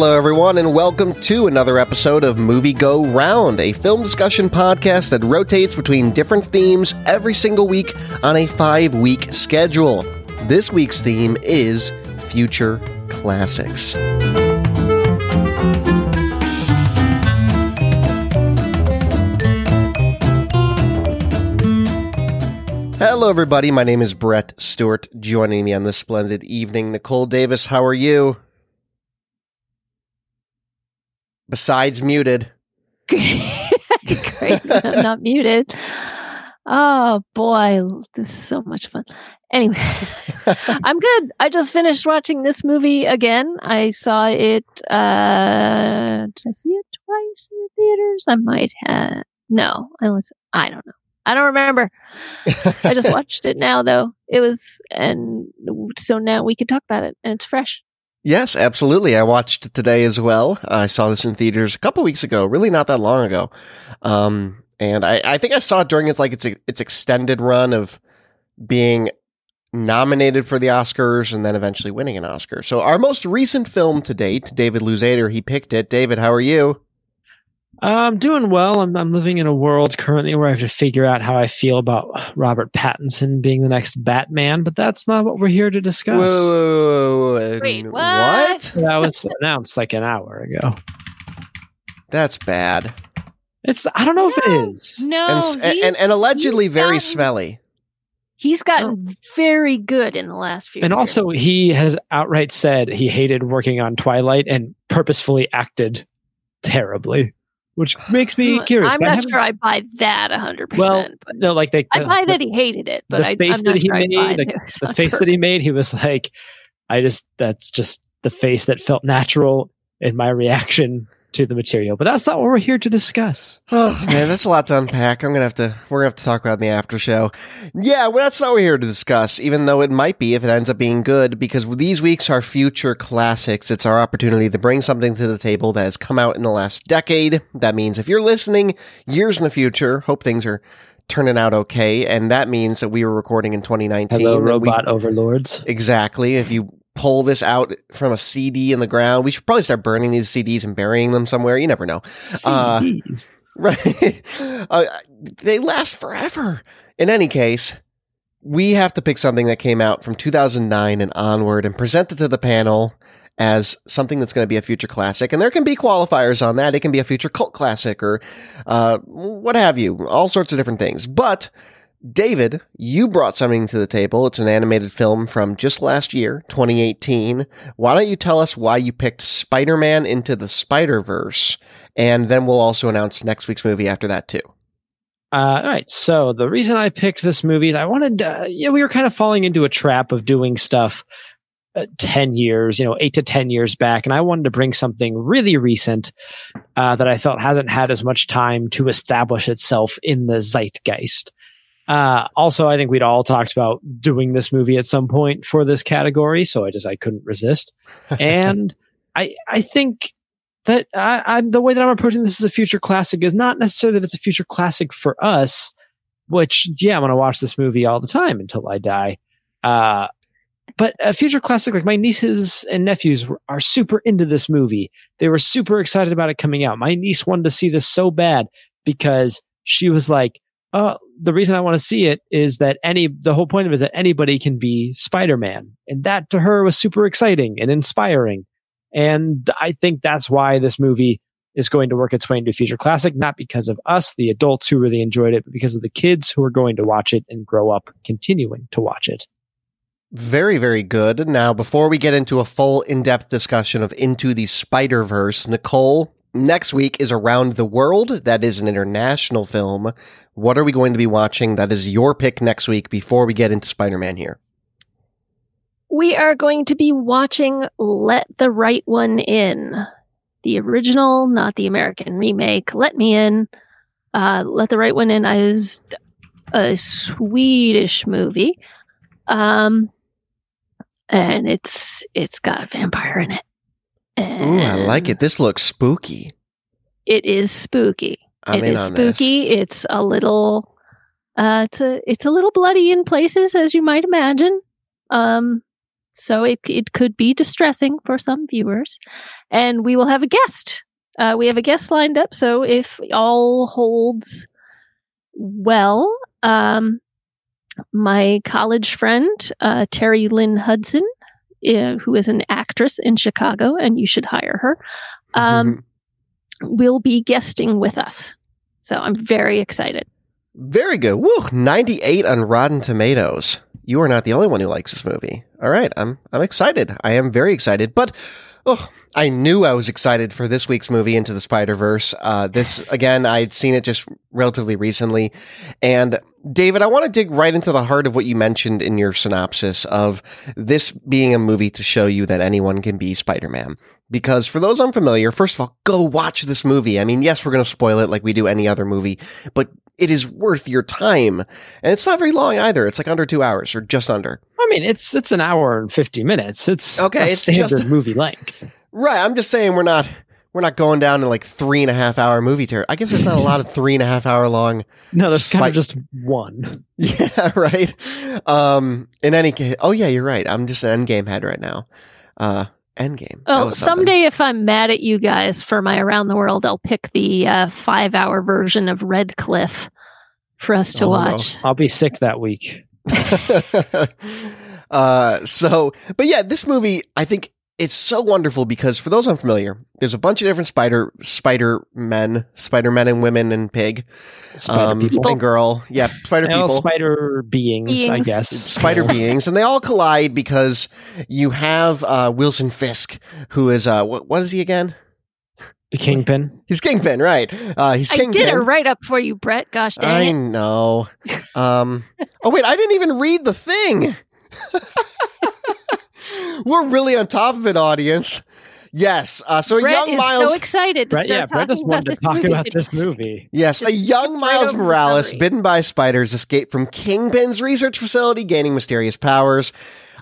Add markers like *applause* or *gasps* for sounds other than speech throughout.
Hello, everyone, and welcome to another episode of Movie Go Round, a film discussion podcast that rotates between different themes every single week on a five week schedule. This week's theme is Future Classics. Hello, everybody. My name is Brett Stewart. Joining me on this splendid evening, Nicole Davis. How are you? Besides muted. *laughs* Great. I'm not muted. Oh boy, this is so much fun. Anyway, *laughs* I'm good. I just finished watching this movie again. I saw it uh did I see it twice in the theaters? I might have no, I was I don't know. I don't remember. I just *laughs* watched it now though. It was and so now we can talk about it and it's fresh. Yes, absolutely. I watched it today as well. I saw this in theaters a couple weeks ago, really not that long ago. Um, and I, I think I saw it during its like its its extended run of being nominated for the Oscars and then eventually winning an Oscar. So our most recent film to date, David Luzader, he picked it. David, how are you? I'm doing well. I'm, I'm living in a world currently where I have to figure out how I feel about Robert Pattinson being the next Batman, but that's not what we're here to discuss. Whoa, whoa, whoa, whoa. Wait, what? what? That was announced like an hour ago. That's bad. It's I don't know if it is. No, and, s- and, and allegedly very gotten- smelly. He's gotten oh. very good in the last few And years. also he has outright said he hated working on Twilight and purposefully acted terribly, which makes me curious. I'm but I not sure I buy that 100%. Well, but no, like they, I buy the- that he hated it, but the I, face I'm that not he I made, buy like, that *laughs* it was the on face that he made, he was like, I just that's just the face that felt natural in my reaction to the material. But that's not what we're here to discuss. Oh *sighs* man, that's a lot to unpack. I'm gonna have to. We're gonna have to talk about in the after show. Yeah, well, that's not what we're here to discuss. Even though it might be if it ends up being good, because these weeks are future classics. It's our opportunity to bring something to the table that has come out in the last decade. That means if you're listening years in the future, hope things are turning out okay, and that means that we were recording in 2019. Hello, and we- robot overlords. Exactly. If you pull this out from a CD in the ground, we should probably start burning these CDs and burying them somewhere. You never know. Uh, CDs. *laughs* Right. *laughs* uh, they last forever. In any case, we have to pick something that came out from 2009 and onward and present it to the panel as something that's going to be a future classic. And there can be qualifiers on that. It can be a future cult classic or uh, what have you, all sorts of different things. But David, you brought something to the table. It's an animated film from just last year, 2018. Why don't you tell us why you picked Spider Man into the Spider Verse? And then we'll also announce next week's movie after that, too. Uh, all right. So the reason I picked this movie is I wanted, uh, yeah, we were kind of falling into a trap of doing stuff uh, 10 years, you know, eight to 10 years back. And I wanted to bring something really recent uh, that I felt hasn't had as much time to establish itself in the zeitgeist. Uh, also, I think we'd all talked about doing this movie at some point for this category. So I just, I couldn't resist. *laughs* and I, I think that I, I'm the way that I'm approaching this as a future classic is not necessarily that it's a future classic for us, which yeah, I'm gonna watch this movie all the time until I die. Uh, but a future classic, like my nieces and nephews were, are super into this movie. They were super excited about it coming out. My niece wanted to see this so bad because she was like, "Oh, the reason I want to see it is that any the whole point of it is that anybody can be Spider-Man," and that to her was super exciting and inspiring. And I think that's why this movie is going to work its way into a future classic, not because of us, the adults who really enjoyed it, but because of the kids who are going to watch it and grow up continuing to watch it. Very, very good. Now, before we get into a full in depth discussion of Into the Spider Verse, Nicole, next week is Around the World. That is an international film. What are we going to be watching? That is your pick next week before we get into Spider Man here. we are going to be watching Let the Right One In. The original, not the American remake. Let Me In. Uh, Let the Right One In is a Swedish movie. Um, and it's it's got a vampire in it. Ooh, I like it. This looks spooky. It is spooky. I'm It is on this. spooky. It's a little uh it's a it's a little bloody in places as you might imagine. Um so it it could be distressing for some viewers. And we will have a guest. Uh, we have a guest lined up. So if all holds well, um, my college friend uh, Terry Lynn Hudson, uh, who is an actress in Chicago, and you should hire her, um, will be guesting with us. So I'm very excited. Very good. Woo! 98 on Rotten Tomatoes. You are not the only one who likes this movie. All right, I'm I'm excited. I am very excited. But oh, I knew I was excited for this week's movie Into the Spider Verse. Uh, this again, I'd seen it just relatively recently, and David, I want to dig right into the heart of what you mentioned in your synopsis of this being a movie to show you that anyone can be Spider Man. Because for those unfamiliar, first of all, go watch this movie. I mean, yes, we're going to spoil it like we do any other movie, but it is worth your time. And it's not very long either. It's like under two hours or just under. I mean, it's it's an hour and fifty minutes. It's Okay, a it's standard just- movie length. Right. I'm just saying we're not we're not going down to like three and a half hour movie ter I guess there's not a lot of *laughs* three and a half hour long. No, there's kind of just one. *laughs* Yeah, right. Um, in any case, oh yeah, you're right. I'm just an endgame head right now. Uh, endgame. Oh, someday if I'm mad at you guys for my around the world, I'll pick the uh, five hour version of Red Cliff for us to Oh, no. watch. I'll be sick that week. *laughs* uh, so, but yeah, this movie, I think it's so wonderful because for those unfamiliar, there's a bunch of different spider, spider men, spider men and women and pig, Spider um, people. and girl. Yeah, spider Well, people. spider beings, I guess. spider beings, and they all collide because you have uh, Wilson Fisk, who is uh, what, what is he again? Kingpin. He's Kingpin, right? Uh, he's I Kingpin. did it right up for you, Brett. Gosh I dang it. know. Um, oh wait, I didn't even read the thing. *laughs* We're really on top of it, audience. Yes. Uh, so a Brett young is Miles. so excited to Brett, start yeah, Brett just talking wanted to talk movie about this movie. Yes, a young Miles Morales, summary. bitten by spiders, escaped from Kingpin's research facility, gaining mysterious powers.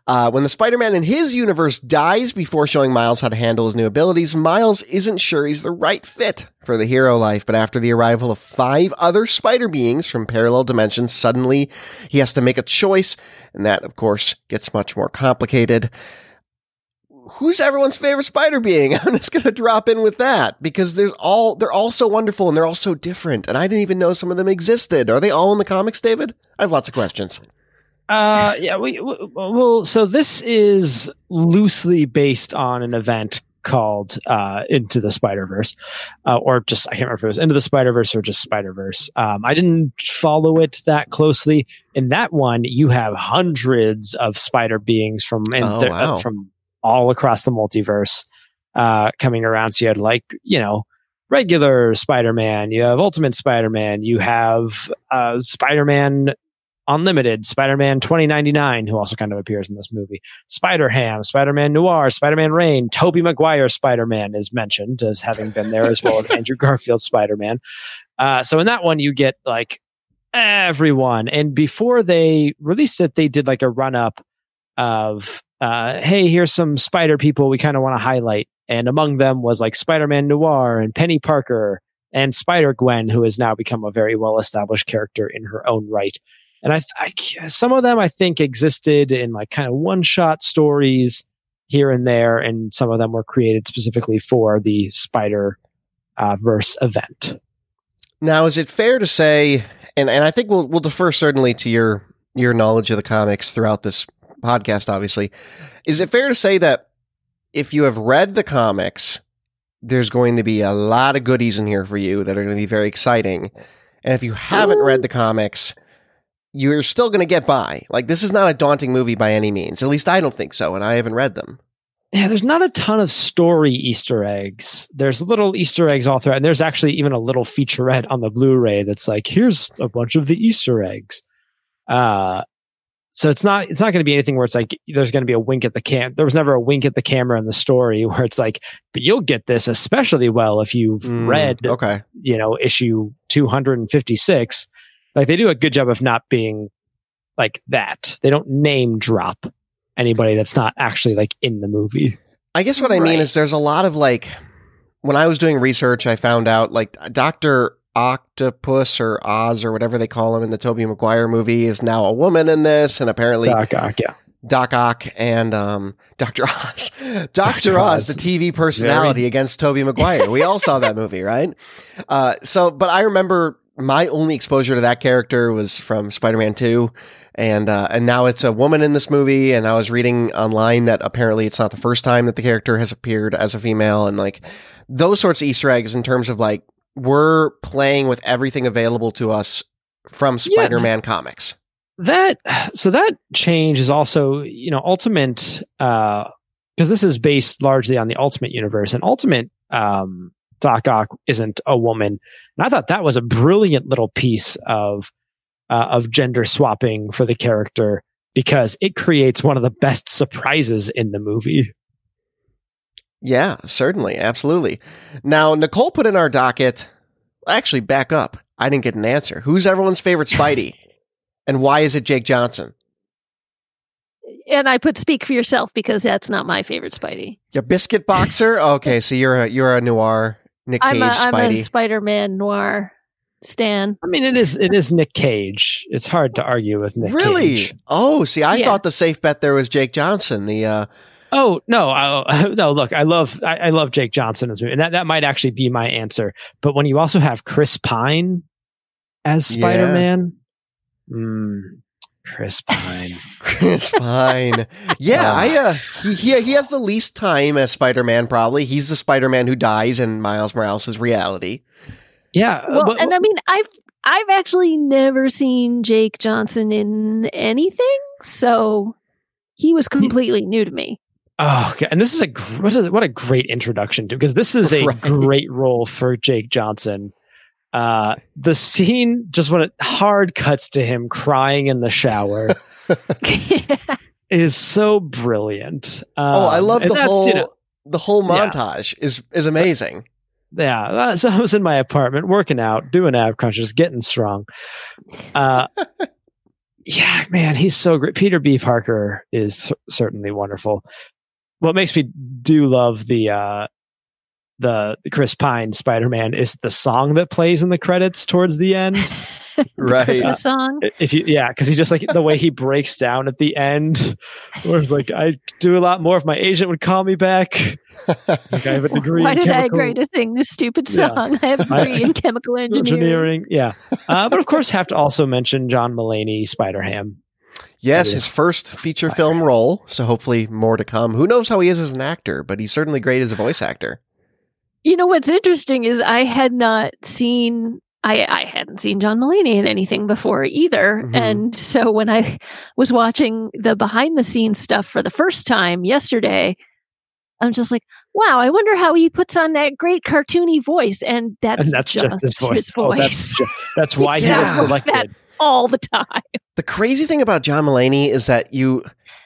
Uh, when the Spider-Man in his universe dies before showing Miles how to handle his new abilities, Miles isn't sure he's the right fit for the hero life. But after the arrival of five other spider beings from parallel dimensions, suddenly he has to make a choice, and that, of course, gets much more complicated. Who's everyone's favorite spider being? *laughs* I'm just gonna drop in with that because there's all they're all so wonderful and they're all so different, and I didn't even know some of them existed. Are they all in the comics, David? I have lots of questions. Uh, yeah, we, we well, so this is loosely based on an event called uh, Into the Spider Verse, uh, or just I can't remember if it was Into the Spider Verse or just Spider Verse. Um, I didn't follow it that closely. In that one, you have hundreds of spider beings from and Oh, wow. uh, from all across the multiverse uh, coming around. So you had like you know regular Spider Man, you have Ultimate Spider Man, you have uh, Spider Man Unlimited, Spider Man 2099, who also kind of appears in this movie, Spider Ham, Spider Man Noir, Spider Man Reign, Tobey Maguire Spider Man is mentioned as having been there, as well as *laughs* Andrew Garfield Spider Man. Uh, so in that one, you get like everyone. And before they released it, they did like a run up of, uh, hey, here's some spider people we kind of want to highlight. And among them was like Spider Man Noir and Peni Parker and Spider Gwen, who has now become a very well established character in her own right. And I, I, some of them I think existed in like kind of one shot stories here and there, and some of them were created specifically for the Spider uh, Verse event. Now, is it fair to say, and, and I think we'll we'll defer certainly to your your knowledge of the comics throughout this podcast, obviously. Is it fair to say that if you have read the comics, there's going to be a lot of goodies in here for you that are going to be very exciting. And if you haven't read the comics, you're still going to get by. Like this is not a daunting movie by any means. At least I don't think so, and I haven't read them. Yeah, there's not a ton of story Easter eggs. There's little Easter eggs all throughout, and there's actually even a little featurette on the Blu-ray that's like, here's a bunch of the Easter eggs. Uh, so it's not it's not going to be anything where it's like there's going to be a wink at the cam. There was never a wink at the camera in the story where it's like, but you'll get this especially well if you've Mm, read, Okay. you know, issue 256. Like they do a good job of not being like that. They don't name drop anybody that's not actually like in the movie. I guess what I mean is there's a lot of like when I was doing research, I found out like Doctor Octopus or Oz or whatever they call him in the Tobey Maguire movie is now a woman in this, and apparently Doc Ock, yeah. Doc Ock and um, *laughs* Dr. Oz. *laughs* Dr. Dr. Oz, Oz. the TV personality against Tobey Maguire. We all saw that movie, right? *laughs* Uh, so, but I remember my only exposure to that character was from Spider-Man 2. And, uh, and now it's a woman in this movie. And I was reading online that apparently it's not the first time that the character has appeared as a female and like those sorts of Easter eggs in terms of like, we're playing with everything available to us from Spider-Man comics. that so that change is also you know ultimate uh because this is based largely on the ultimate universe and ultimate um doc ock isn't a woman. And i thought that was a brilliant little piece of uh, of gender swapping for the character because it creates one of the best surprises in the movie Yeah, certainly. Absolutely. Now, Nicole put in our docket, actually, back up. I didn't get an answer. Who's everyone's favorite Spidey? And why is it Jake Johnson? And I put speak for yourself because that's not my favorite Spidey. Your biscuit boxer? Okay, so you're a you're a noir Nick Cage I'm a, I'm a Spider-Man noir stan. i mean it is it is nick cage it's hard to argue with nick really? cage Really? Oh, see, I Yeah. thought the safe bet there was Jake Johnson. The uh Oh no, I, *laughs* no! Look, I love I, I love Jake Johnson as movie, and that that might actually be my answer. But when you also have Chris Pine as Spider Man, mm, Chris Pine. *laughs* Chris Pine. Yeah, Ah. *laughs* I uh he, he he has the least time as Spider-Man probably. He's the Spider-Man who dies in Miles Morales' reality. yeah, Well, but- and I mean, I've I've actually never seen Jake Johnson in anything, so he was completely new to me. Oh, okay. and this is a what, is, what a great introduction to because this is a Right. great role for Jake Johnson. Uh, the scene just when it hard cuts to him crying in the shower *laughs* is so brilliant. Oh, I Um, love the whole you know, the whole Yeah. montage is is amazing. yeah, uh, so I was in my apartment working out, doing ab crunches, getting strong. Uh, *laughs* yeah, man, he's so great. Peter B. Parker is certainly wonderful. What makes me do love the uh, the, the Chris Pine Spider Man is the song that plays in the credits towards the end. *laughs* Right. Christmas song. If you, yeah, because he's just like the way he breaks down at the end, where it's like, I do a lot more if my agent would call me back. *laughs* Like I have a degree. Why in did I chemical- agree to sing this stupid Yeah. song? I have a I- degree in chemical *laughs* engineering. engineering. Yeah. Uh, but of course, have to also mention John Mulaney, Spider Ham. Yes, his first feature film role, so hopefully more to come. Who knows how he is as an actor, but he's certainly great as a voice actor. You know what's interesting is I had not seen I, I hadn't seen John Mulaney in anything before either. Mhm. And so when I was watching the behind the scenes stuff for the first time yesterday, I'm just like, wow, I wonder how he puts on that great cartoony voice. And that's, And that's just, his voice. Oh, voice that's, ju- that's *laughs* why he Yeah. was selected. That- all the time. *laughs* The crazy thing about John Mulaney is that you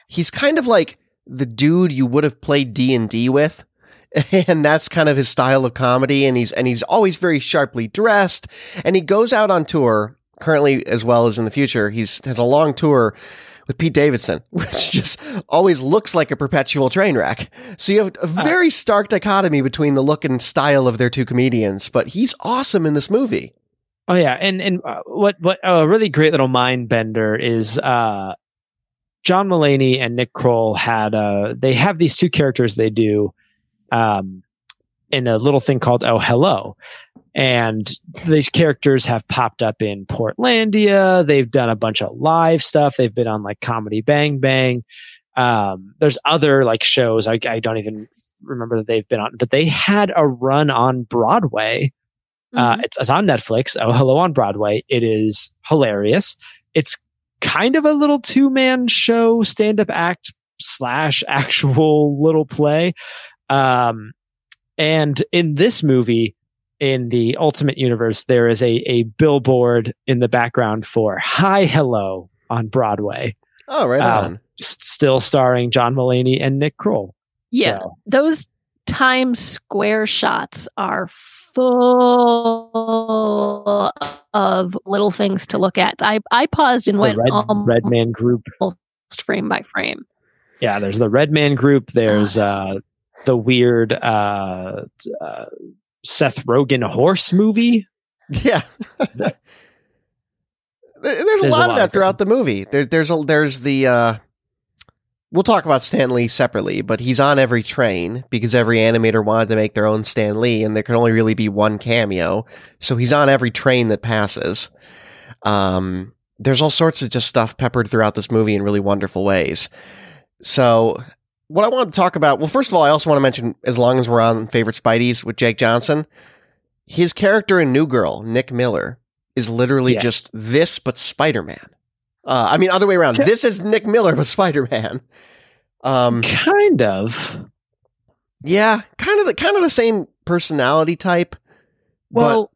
he's kind of like the dude you would have played D&D with. *laughs* And that's kind of his style of comedy and he's and he's always very sharply dressed and he goes out on tour currently as well as in the future. He's has a long tour with Pete Davidson, *laughs* which just always looks like a perpetual train wreck. So you have a uh. very stark dichotomy between the look and style of their two comedians, but he's awesome in this movie. Oh yeah, and and uh, what what a really great little mind bender is uh, John Mulaney and Nick Kroll had uh they have these two characters they do um in a little thing called Oh Hello. And these characters have popped up in Portlandia. They've done a bunch of live stuff. They've been on like Comedy Bang Bang. Um, there's other like shows I, I don't even remember that they've been on, but they had a run on Broadway uh, Mhm. it's, it's on Netflix. *laughs* Oh, Hello on Broadway. It is hilarious. It's kind of a little two man show, stand up act slash *laughs* actual little play. Um, and in this movie, in the Ultimate Universe, there is a, a billboard in the background for Hi Hello on Broadway, Oh, right Um, on. s- still starring John Mulaney and Nick Kroll. Yeah. So, those Times Square shots are full of little things to look at. I, I paused and the went Red, almost Red Man Group frame by frame. Yeah, there's the Red Man Group. There's uh, the weird uh, uh, Seth Rogen horse movie. Yeah. *laughs* There- there's, a There's a lot lot of that of throughout the movie. There, there's a, there's the uh, we'll talk about Stan Lee separately, but he's on every train because every animator wanted to make their own Stan Lee, and there can only really be one cameo. So he's on every train that passes. Um, there's all sorts of just stuff peppered throughout this movie in really wonderful ways. So, what I wanted to talk about, well, first of all, I also want to mention, as long as we're on favorite Spideys with Jake Johnson, his character in New Girl, Nick Miller, is literally Yes. just this, but Spider Man. Uh, I mean, other way around. This is Nick Miller, with Spider Man. Um, Kind of. yeah, kind of the kind of the same personality type. Well,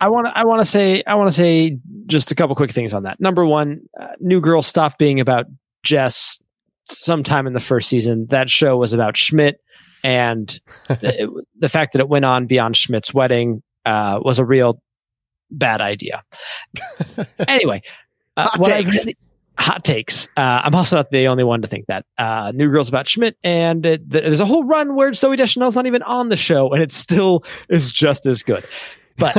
I want to. I want to say. I want to say just a couple quick things on that. Number one, uh, New Girl stopped being about Jess sometime in the first season. That show was about Schmidt, and *laughs* the, the fact that it went on beyond Schmidt's wedding uh, was a real bad idea. *laughs* anyway, uh, Hot takes. really- hot takes. Uh, I'm also not the only one to think that. Uh, New Girl's about Schmidt, and it, there's a whole run where Zooey Deschanel's not even on the show, and it still is just as good. But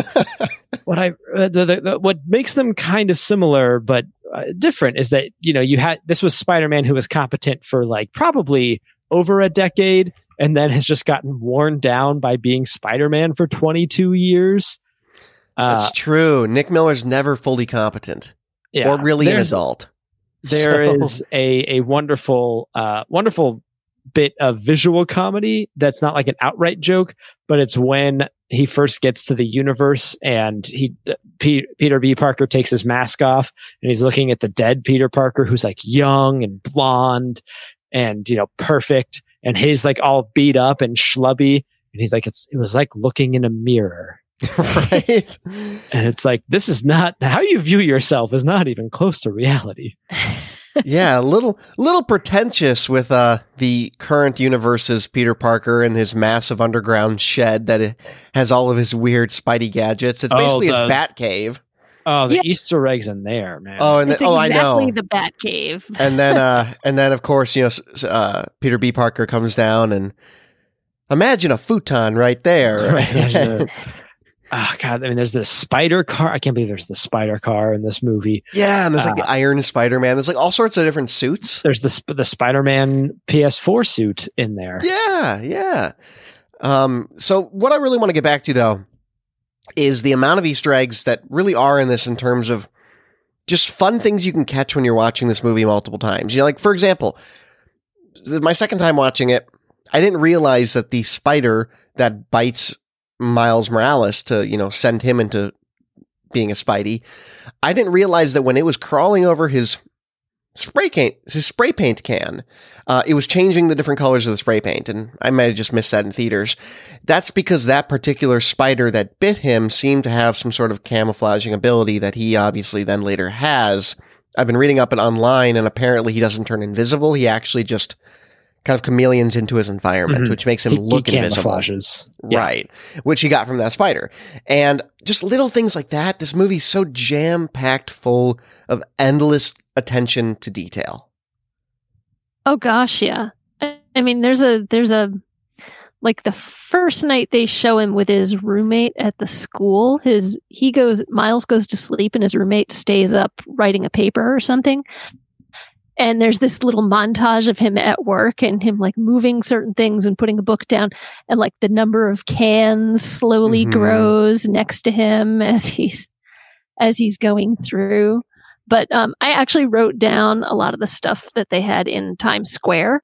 *laughs* what I uh, the, the, the, what makes them kind of similar but uh, different is that you know you had this was Spider-Man who was competent for like probably over a decade, and then has just gotten worn down by being Spider-Man for 22 years. Uh, That's true. Nick Miller's never fully competent yeah, or really an there's- adult. *laughs* There So- is a a wonderful uh wonderful bit of visual comedy that's not like an outright joke but it's when he first gets to the universe and he P, Peter B. Parker takes his mask off and he's looking at the dead Peter Parker who's like young and blonde and you know perfect and he's like all beat up and schlubby and he's like it's it was like looking in a mirror *laughs* right. and it's like this is not how you view yourself is not even close to reality *laughs* yeah, a little little pretentious with uh the current universe's Peter Parker and his massive underground shed that has all of his weird Spidey gadgets. It's Oh, basically the- his Bat Cave. Oh, the Yeah. Easter eggs in there, man. Oh, and it's then, oh, I know. the Bat Cave. and then uh *laughs* and then of course you know s- s- uh Peter B Parker comes down and imagine a futon right there. Right, there's the- oh god, I mean, there's the spider car. I can't believe there's the spider car in this movie. yeah, and there's like Uh, the Iron Spider Man. There's like all sorts of different suits. There's the the Spider-Man PS4 suit in there. Yeah, yeah. Um, so what I really want to get back to though is the amount of Easter eggs that really are in this in terms of just fun things you can catch when you're watching this movie multiple times. You know, like for example, my second time watching it, I didn't realize that the spider that bites Miles Morales to, you know, send him into being a Spidey, I didn't realize that when it was crawling over his spray paint, his spray paint can, uh, it was changing the different colors of the spray paint, and I might have just missed that in theaters. That's because that particular spider that bit him seemed to have some sort of camouflaging ability that he obviously then later has. I've been reading up it online, and apparently he doesn't turn invisible. He actually just kind of chameleons into his environment, Mhm. which makes him He- he look invisible. camouflages. Yeah. Right. Which he got from that spider. And just little things like that. This movie's so jam packed full of endless attention to detail. Oh gosh, yeah. I, I mean, there's a there's a like the first night they show him with his roommate at the school. His he goes Miles goes to sleep and his roommate stays up writing a paper or something. And there's this little montage of him at work and him like moving certain things and putting a book down and like the number of cans slowly Mhm. grows next to him *laughs* as he's as he's going through. But um, I actually wrote down a lot of the stuff that they had in Times Square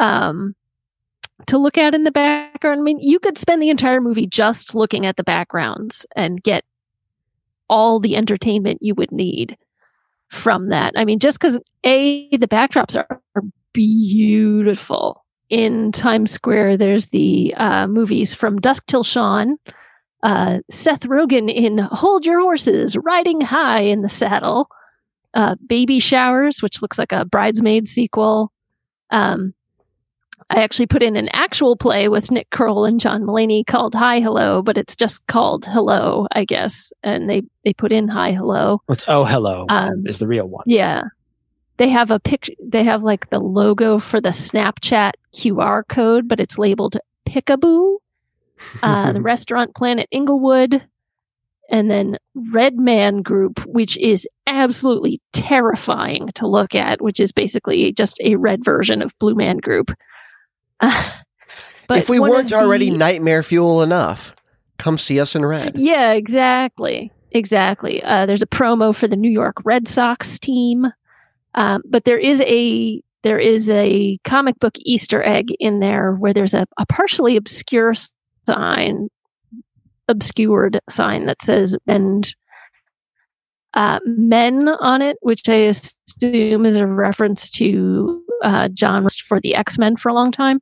um, to look at in the background. I mean, you could spend the entire movie just looking at the backgrounds and get all the entertainment you would need from that. I mean, just because a the backdrops are, are beautiful in Times Square. There's the uh, movies from Dusk Till Dawn. Uh, Seth Rogen in Hold Your Horses, riding high in the saddle. Uh, Baby Showers, which looks like a bridesmaid sequel. Um, I actually put in an actual play with Nick Kroll and John Mulaney called Hi Hello, but it's just called Hello, I guess. And they they put in Hi Hello. What's oh hello Um, is the real one. Yeah. They have a picture they have like the logo for the Snapchat QR code, but it's labeled Pickaboo. Uh, *laughs* the restaurant Planet Inglewood, and then Red Man Group, which is absolutely terrifying to look at, which is basically just a red version of Blue Man Group. *laughs* But if we weren't already the- nightmare fuel enough, come see us in red. Yeah, exactly. Exactly. Uh, there's a promo for the New York Red Sox team. Um, but there is a there is a comic book Easter egg in there where there's a, a partially obscure sign, obscured sign that says and uh, men on it, which I assume is a reference to uh, John was for the X Men for a long time.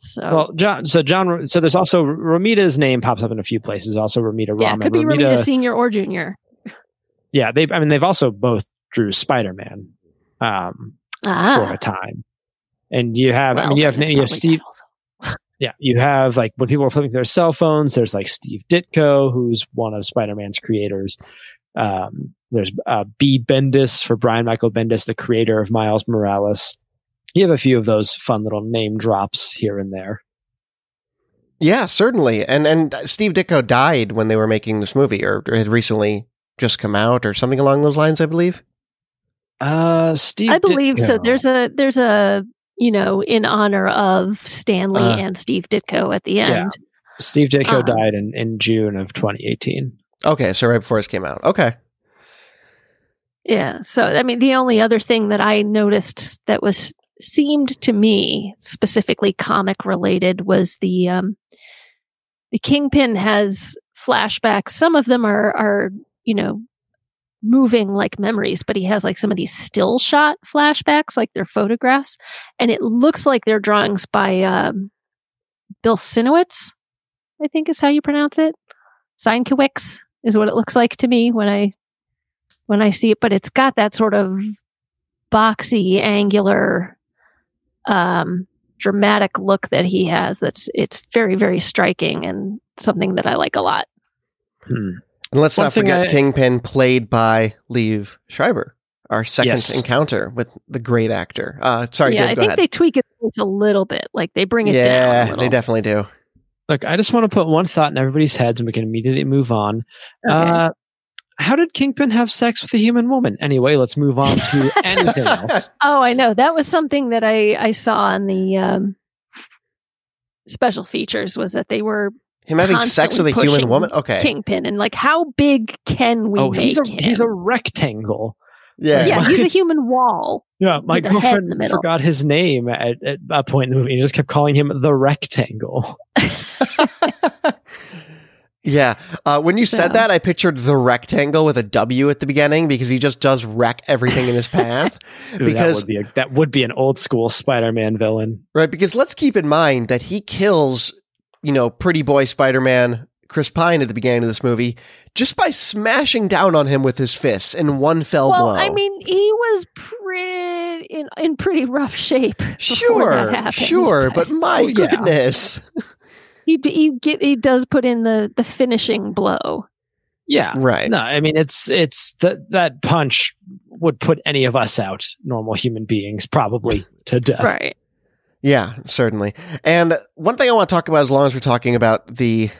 So Well, John. So John. So there's also Romita's name pops up in a few places. Also, Romita yeah, it could be Romita Senior or Junior. Yeah, they. I mean, they've also both drew Spider Man um, for Ah, a time, and you have. I mean, you have you have Steve. *laughs* Yeah, you have like when people are flipping their cell phones. There's like Steve Ditko, who's one of Spider Man's creators. Um, there's uh, B. Bendis for Brian Michael Bendis, the creator of Miles Morales. You have a few of those fun little name drops here and there. Yeah, certainly. And and Steve Ditko died when they were making this movie, or had recently just come out, or something along those lines, I believe. Uh, Steve. I believe so. There's a there's a you know in honor of Stan Lee Uh, and Steve Ditko at the yeah. end. Steve Ditko Uh-huh. died in, in June of 2018. Okay, so right before this came out. Okay. Yeah. So I mean, the only other thing that I noticed that was seemed to me specifically comic related was the um, the Kingpin has flashbacks. Some of them are are you know moving like memories, but he has like some of these still shot flashbacks, like they're photographs, and it looks like they're drawings by um, Bill Sinowitz. I think is how you pronounce it. Sienkiewicz is what it looks like to me when I when I see it, but it's got that sort of boxy, angular, um, dramatic look that he has. That's it's very, very striking and something that I like a lot. Hmm. And let's One not thing forget I- Kingpin, played by Liev Schreiber, our second Yes. encounter with the great actor. Uh, sorry, yeah, Dave, I think ahead. they tweak it a little bit, like they bring it down. yeah, they definitely do. Look, I just want to put one thought in everybody's heads and we can immediately move on. Okay. Uh, how did Kingpin have sex with a human woman? Anyway, let's move on to *laughs* anything else. oh, I know that was something that I I saw in the um, special features was that they were Him having sex with a human woman? Okay. Kingpin and like how big can we oh, make he's a him? he's a rectangle. Yeah. yeah, he's a human wall. Yeah, my With a head in girlfriend forgot his name at, at a point in the movie and just kept calling him the rectangle. *laughs* *laughs* Yeah. Uh, when you said So- that, I pictured the rectangle with a W at the beginning because he just does wreck everything in his *laughs* path. Ooh, Because- that would, be a, that would be an old school Spider-Man villain. right? Because let's keep in mind that he kills, you know, pretty boy Spider Man Chris Pine at the beginning of this movie just by smashing down on him with his fists in one fell well, blow. I mean, he was pretty in in pretty rough shape. *laughs* sure, happened, sure, but *laughs* my Oh, yeah. Goodness. he he get, he does put in the the finishing blow. Yeah. right. No, I mean it's it's that that punch would put any of us out, normal human beings, probably to death. Right. Yeah, certainly. And one thing I want to talk about, as long as we're talking about the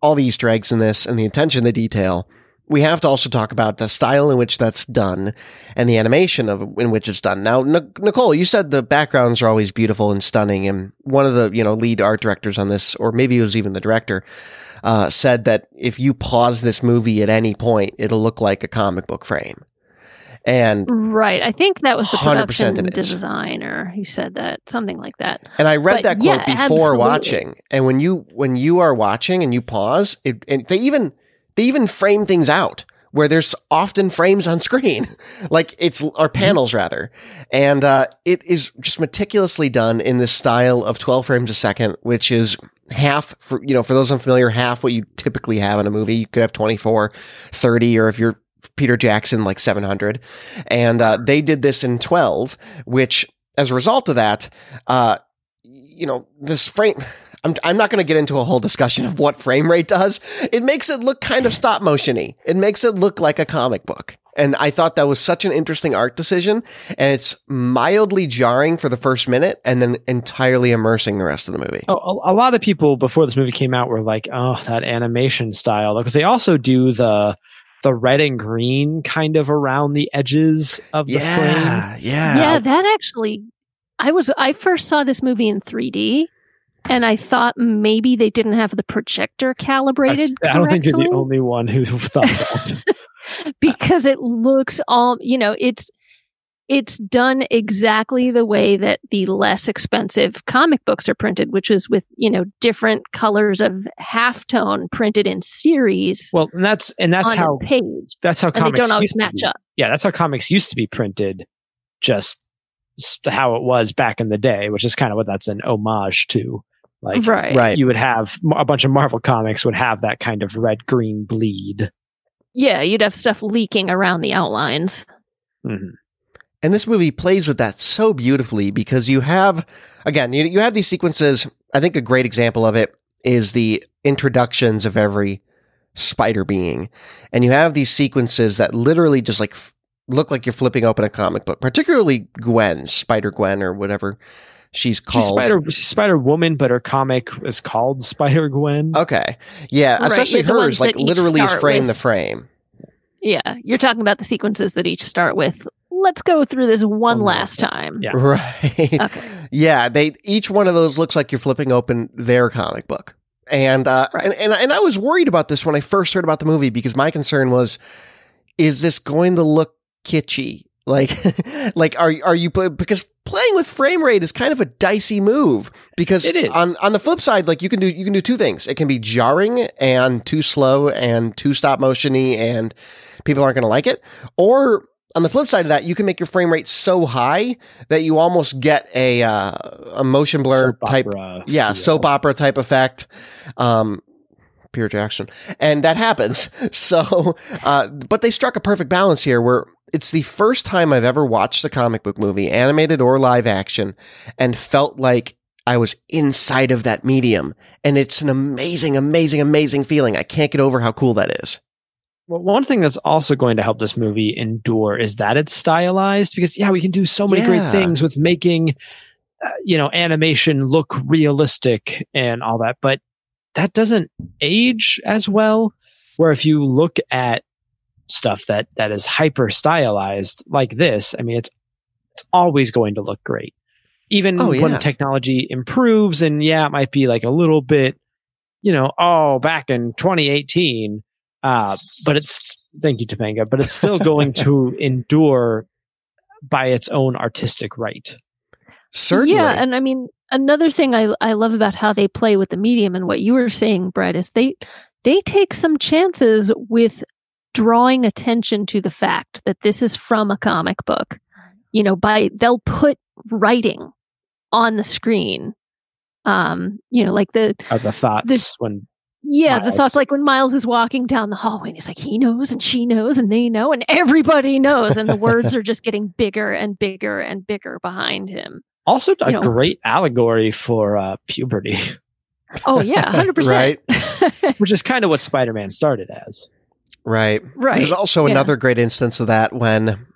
all the Easter eggs in this and the attention to detail, we have to also talk about the style in which that's done and the animation of in which it's done. Now, N- Nicole, you said the backgrounds are always beautiful and stunning, and one of the you know lead art directors on this, or maybe it was even the director, uh, said that if you pause this movie at any point, it'll look like a comic book frame. And Right. I think that was the production designer who said that, something like that. And I read But that quote yeah, before absolutely. watching. And when you when you are watching and you pause, it and they even they even frame things out where there's often frames on screen, *laughs* like it's or panels rather, and uh, it is just meticulously done in this style of 12 frames a second, which is half for you know for those unfamiliar, half what you typically have in a movie. You could have 24, 30, or if you're Peter Jackson, like 700. And uh, they did this in 12, which as a result of that, uh, you know, this frame. I'm, I'm not going to get into a whole discussion of what frame rate does. It makes it look kind of stop motiony. It makes it look like a comic book. And I thought that was such an interesting art decision. And it's mildly jarring for the first minute and then entirely immersing the rest of the movie. Oh, a, a lot of people before this movie came out were like, "Oh, that animation style," because they also do the the red and green kind of around the edges of the frame. yeah, yeah, yeah, that actually, I was I first saw this movie in 3D, and I thought maybe they didn't have the projector calibrated I don't think you're the only one who *laughs* thought that. *laughs* because it looks all you know it's it's done exactly the way that the less expensive comic books are printed which is with you know different colors of halftone printed in series well, and that's and that's how page that's how comics don't always match up Yeah, that's how comics used to be printed, just how it was back in the day, which is kind of what that's an homage to. Like, right right. you would have a bunch of Marvel comics would have that kind of red green bleed. yeah you'd have stuff leaking around the outlines Mhm. And this movie plays with that so beautifully because you have, again, you, you have these sequences. I think a great example of it is the introductions of every spider being. And you have these sequences that literally just like f- look like you're flipping open a comic book, particularly Gwen, Spider Gwen, or whatever she's called. She's Spider Spider Woman, but her comic is called *laughs* Spider Gwen. Okay. Yeah. Right, Especially yeah, hers, like literally is frame with- the frame. yeah you're talking about the sequences that each start with let's go through this one One more last time Yeah. *laughs* Right. Okay. Yeah, they each one of those looks like you're flipping open their comic book. And uh Right. and, and and I was worried about this when I first heard about the movie because my concern was is this going to look kitschy? Like *laughs* like are are you because playing with frame rate is kind of a dicey move because It is. on on the flip side like you can do you can do two things. It can be jarring and too slow and too stop motiony and people aren't going to like it or on the flip side of that, you can make your frame rate so high that you almost get a uh, a motion blur Soap type, opera yeah, soap opera type effect. Um, Peter Jackson, and that happens. *laughs* So, uh, but they struck a perfect balance here, where it's the first time I've ever watched a comic book movie, animated or live action, and felt like I was inside of that medium, and it's an amazing, amazing, amazing feeling. I can't get over how cool that is. Well, one thing that's also going to help this movie endure is that it's stylized because yeah, we can do so many great things with making uh, you know animation look realistic and all that, but that doesn't age as well. Where if you look at stuff that that is hyper stylized like this, I mean it's it's always going to look great. Even Oh, when technology improves and yeah, it might be like a little bit you know, oh, back in 2018, uh, but it's thank you, Topanga, but it's still going *laughs* to endure by its own artistic right. Certainly, Yeah, and I mean another thing I I love about how they play with the medium and what you were saying, Brett, is they they take some chances with drawing attention to the fact that this is from a comic book. You know, by they'll put writing on the screen. Um, you know, like the Are the thoughts This- when yeah, the thoughts like when Miles is walking down the hallway and he's like, he knows and she knows and they know and everybody knows, and the words are just getting bigger and bigger and bigger behind him. also a You know. great allegory for uh, puberty, Oh yeah, 100%. Right. percent. *laughs* which is kind of what Spider-Man started as. Right. Right. There's also yeah. another great instance of that when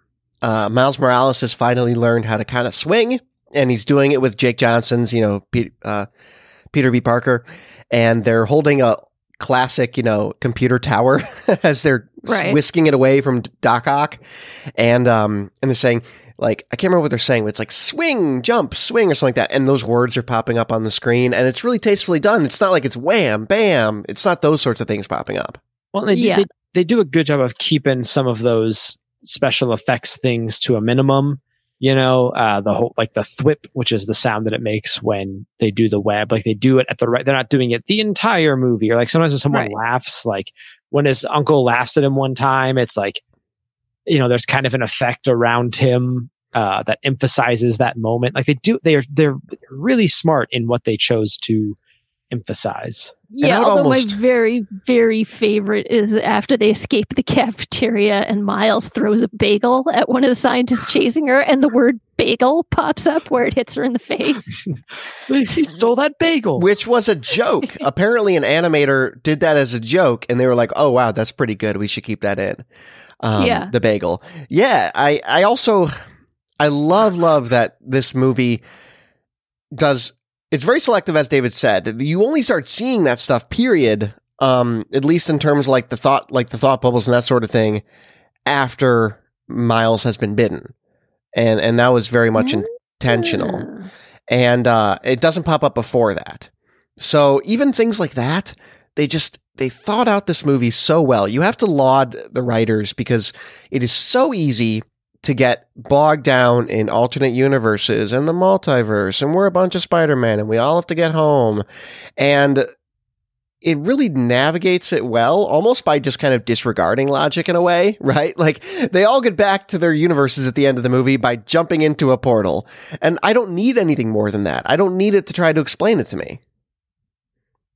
uh, Miles Morales has finally learned how to kind of swing, and he's doing it with Jake Johnson's, you know, Pete, uh, Peter B. Parker, and they're holding a classic, you know, computer tower *laughs* as they're Right. whisking it away from Doc Ock, and um, and they're saying like I can't remember what they're saying, but it's like swing, jump, swing, or something like that, and those words are popping up on the screen, and it's really tastefully done. It's not like it's wham, bam. It's not those sorts of things popping up. Well, they, Yeah. they they do a good job of keeping some of those special effects things to a minimum. You know, uh, the whole like the thwip, which is the sound that it makes when they do the web. Like they do it at the right. They're not doing it the entire movie. Or like sometimes when someone Right. laughs, like when his uncle laughs at him one time, it's like you know, there's kind of an effect around him uh, that emphasizes that moment. Like they do, they are they're really smart in what they chose to emphasize. Yeah, I although almost- my very, very favorite is after they escape the cafeteria and Miles throws a bagel at one of the scientists chasing her, and the word bagel pops up where it hits her in the face. *laughs* he stole that bagel. Which was a joke. *laughs* Apparently, an animator did that as a joke, and they were like, "Oh wow, that's pretty good. We should keep that in." Um, Yeah. the bagel. Yeah, I I also I love love that this movie does. It's very selective, as David said. You only start seeing that stuff, period, um, at least in terms of like the thought, like the thought bubbles and that sort of thing, after Miles has been bitten, and and that was very much intentional, Ah. and uh, it doesn't pop up before that. So even things like that, they just they thought out this movie so well. You have to laud the writers because it is so easy to get bogged down in alternate universes and the multiverse and we're a bunch of Spider-Man and we all have to get home. And it really navigates it well, almost by just kind of disregarding logic in a way, *laughs* right? Like they all get back to their universes at the end of the movie by jumping into a portal. And I don't need anything more than that. I don't need it to try to explain it to me.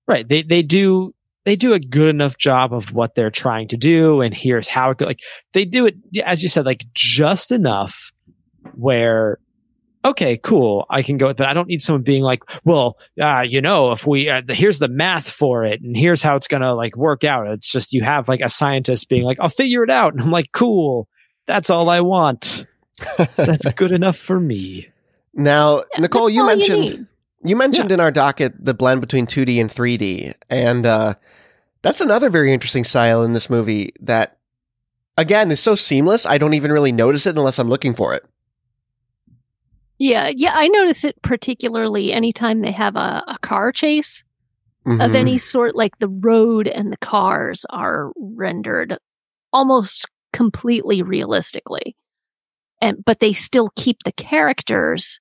Right. They they do they do a good enough job of what they're trying to do, and here's how it go. Like they do it, as you said, like just enough where. Okay, cool. I can go, with but I don't need someone being like, "Well, uh, you know, if we uh, here's the math for it, and here's how it's gonna like work out." It's just you have like a scientist being like, "I'll figure it out," and I'm like, "Cool, that's all I want. *laughs* That's good enough for me." Now, Yeah, Nicole, you mentioned need. You mentioned in our docket the blend between 2D and 3D, and uh, that's another very interesting style in this movie that, again, is so seamless. I don't even really notice it unless I'm looking for it. Yeah, yeah, I notice it particularly anytime they have a, a car chase of Mhm. any sort, like the road and the cars are rendered almost completely realistically. And but they still keep the characters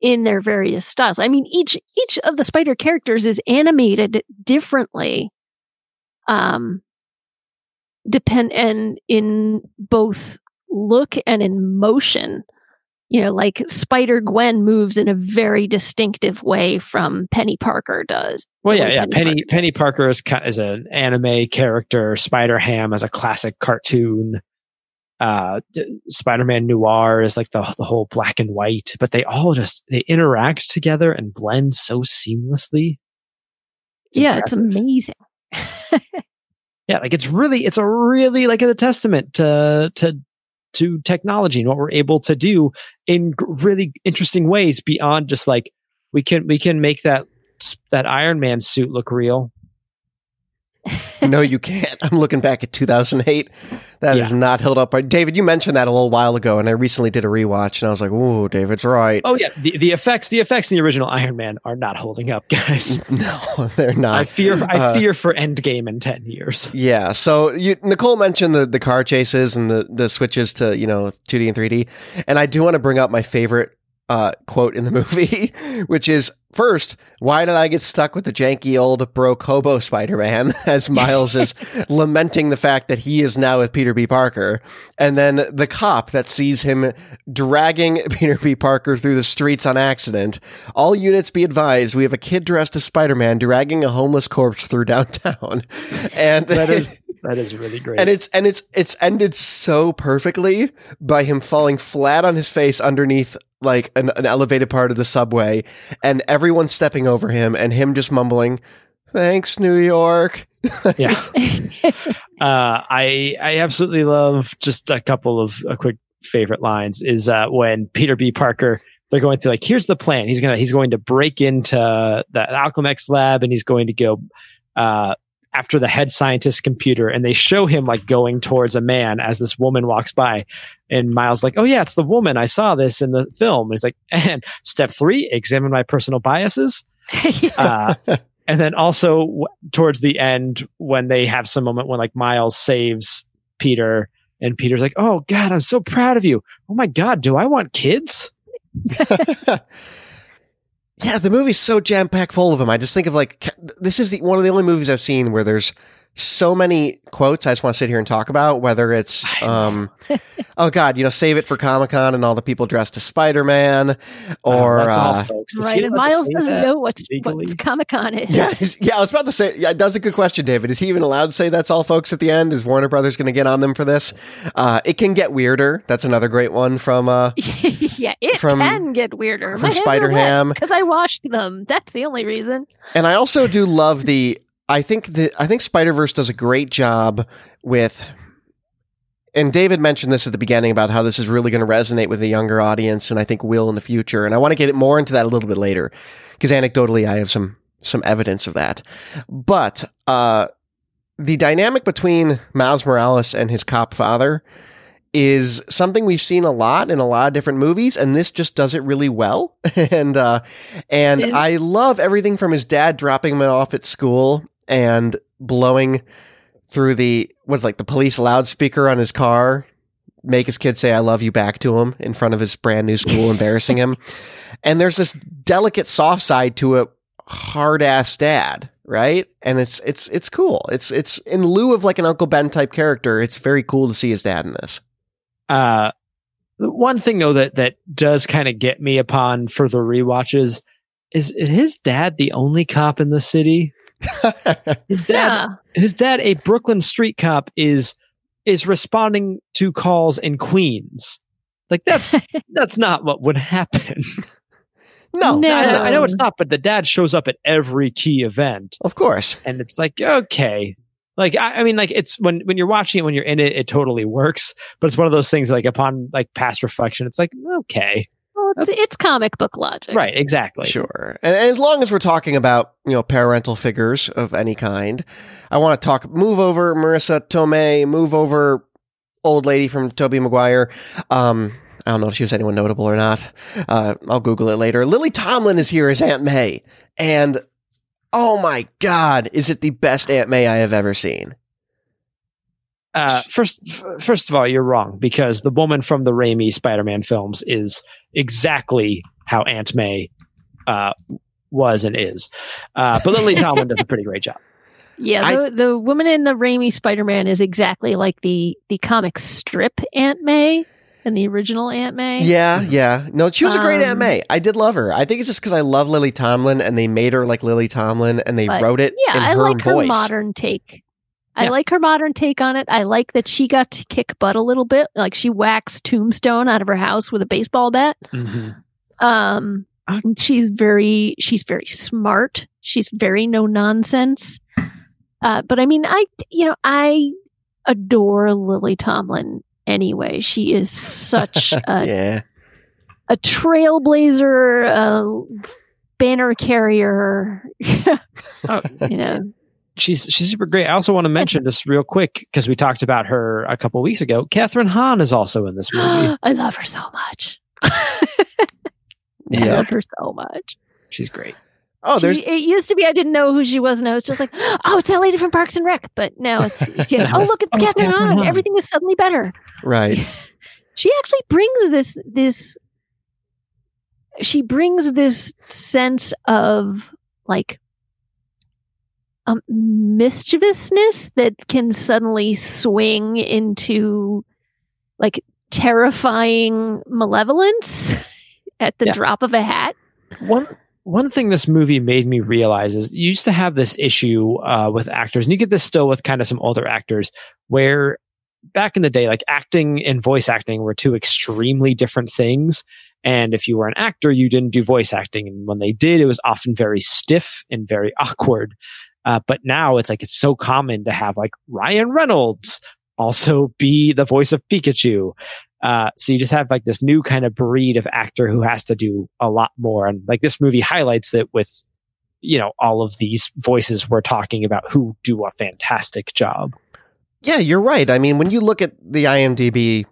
in their various styles. I mean, each each of the spider characters is animated differently. Um depend and in both look and in motion you know, like Spider Gwen moves in a very distinctive way from Peni Parker does. Well, yeah, yeah. Peni Peni Parker is ki- is an anime character. Spider Ham as a classic cartoon. Uh, Spider Man Noir is like the the whole black and white, but they all just they interact together and blend so seamlessly. It's yeah, it's amazing. *laughs* yeah, like it's really it's a really like a testament to to to technology and what we're able to do in really interesting ways beyond just like we can we can make that that Iron Man suit look real. No, you can't. *laughs* I'm looking back at 2008. That is Yeah. not held up. David, you mentioned that a little while ago, and I recently did a rewatch, and I was like, "Ooh, David's right." Oh yeah, the, the effects the effects in the original Iron Man are not holding up, *laughs* guys. No, *laughs* they're not. I fear I Uh, fear for Endgame in ten years. Yeah. So you, Nicole mentioned the, the car chases and the, the switches to, you know, 2D and 3D. And I do want to bring up my favorite uh, quote in the *laughs* movie, which is first, why did I get stuck with the janky old broke hobo Spider Man *laughs* as Miles is *laughs* lamenting the fact that he is now with Peter B. Parker. And then the cop that sees him dragging Peter B. Parker through the streets on accident. All units be advised, we have a kid dressed as Spider Man dragging a homeless corpse through downtown. And That is that is really great. and it's and it's it's ended so perfectly by him falling flat on his face underneath like an, an elevated part of the subway and everyone stepping over him and him just mumbling thanks new york *laughs* yeah. *laughs* uh, I I absolutely love just a couple of a quick favorite lines is uh, when Peter B. Parker they're going through like here's the plan he's gonna he's going to break into the Alchemax lab and he's going to go uh, after the head scientist's computer and they show him like going towards a man as this woman walks by. And Miles like oh yeah it's the woman. I saw this in the film. And he's like *laughs* and step three examine my personal biases. *laughs* Uh, and then also w- towards the end when they have some moment when like miles saves peter and peter's like oh god i'm so proud of you. Oh my god do i want kids *laughs* yeah the movie's so jam-packed full of them i just think of like this is the, one of the only movies i've seen where there's so many quotes i just want to sit here and talk about whether it's um oh god you know save it for comic-con and all the people dressed as spider-man Uh, or that's all, uh, folks. Right, and Miles doesn't know what's legally? what Comic Con is. Yeah, *laughs* yeah. I was about to say. Yeah, that's a good question, David. Is he even allowed to say that's all, folks? At the end, is Warner Brothers going to get on them for this? Uh, it can get weirder. That's another great one from. Uh, *laughs* yeah, it From- can get weirder. from Spider-Ham. Spider-Ham because I washed them. That's the only reason. and I also do love the. I think the. I think Spider Verse does a great job with. And David mentioned this at the beginning about how this is really going to resonate with a younger audience, and I think will in the future. And I want to get more into that a little bit later, because anecdotally, I have some some evidence of that. But uh, the dynamic between Miles Morales and his cop father is something we've seen a lot in a lot of different movies, and this just does it really well. *laughs* and uh, and And- I love everything from his dad dropping him off at school and blowing through the what's like the police loudspeaker on his car, make his kid say "I love you" back to him in front of his brand new school, *laughs* embarrassing him. And there's this delicate soft side to a hard ass dad, right? And it's it's it's cool. It's it's in lieu of like an Uncle Ben type character. It's very cool to see his dad in this. Uh, the one thing though that that does kind of get me upon further rewatches is is his dad the only cop in the city? His dad, Yeah. his dad, a Brooklyn street cop, is is responding to calls in Queens. Like that's *laughs* that's not what would happen. *laughs* no, No. I, know, I know it's not, but the dad shows up at every key event, of course. and it's like okay. Like I, I mean, like it's when when you're watching it, when you're in it, it totally works. But it's one of those things. Like upon like past reflection, it's like okay, Well, it's, it's comic book logic. right, exactly. Sure. And, and as long as we're talking about, you know, parental figures of any kind, I want to talk move over Marisa Tomei, move over old lady from Tobey Maguire. Um, I don't know if she was anyone notable or not. Uh, I'll Google it later. Lily Tomlin is here as Aunt May. And oh my God, is it the best Aunt May I have ever seen? Uh, first, f- first of all, you're wrong because the woman from the Raimi Spider-Man films is exactly how Aunt May uh, was and is. Uh, but Lily *laughs* Tomlin does a pretty great job. Yeah, I- the, the woman in the Raimi Spider-Man is exactly like the the comic strip Aunt May and the original Aunt May. Yeah, yeah. No, she was a great Aunt Um, May. I did love her. I think it's just because I love Lily Tomlin and they made her like Lily Tomlin and they But, wrote it Yeah, in I her like her voice. modern take. I Yeah. like her modern take on it. I like that she got to kick butt a little bit. Like she waxed Tombstone out of her house with a baseball bat. Um, Uh, and she's very she's very smart. She's very no nonsense. Uh, but I mean, I you know I adore Lily Tomlin anyway. She is such *laughs* a, yeah. a trailblazer, a banner carrier. *laughs* Oh, you know, she's she's super great. I also want to mention just real quick because we talked about her a couple weeks ago. Kathryn Hahn is also in this movie. *gasps* I love her so much. yeah. *laughs* I Yeah. love her so much. She's great. Oh, She- there's it used to be I didn't know who she was, and I was just like, *gasps* "Oh, it's that lady from Parks and Rec." But now it's *laughs* yeah, oh look, it's Oh, it's Kathryn Kathryn Hahn. Hahn. Everything is suddenly better. right. *laughs* She actually brings this this. She brings this sense of like um, mischievousness that can suddenly swing into like terrifying malevolence *laughs* at the Yeah. drop of a hat. One one thing this movie made me realize is you used to have this issue uh, with actors, and you get this still with kind of some older actors, where back in the day, like acting and voice acting were two extremely different things. And if you were an actor, you didn't do voice acting, and when they did, it was often very stiff and very *laughs* awkward. Uh, but now it's like it's so common to have like Ryan Reynolds also be the voice of Pikachu. Uh, so you just have like this new kind of breed of actor who has to do a lot more. And like this movie highlights it with, you know, all of these voices we're talking about who do a fantastic job. Yeah, you're right. I mean, when you look at the IMDb,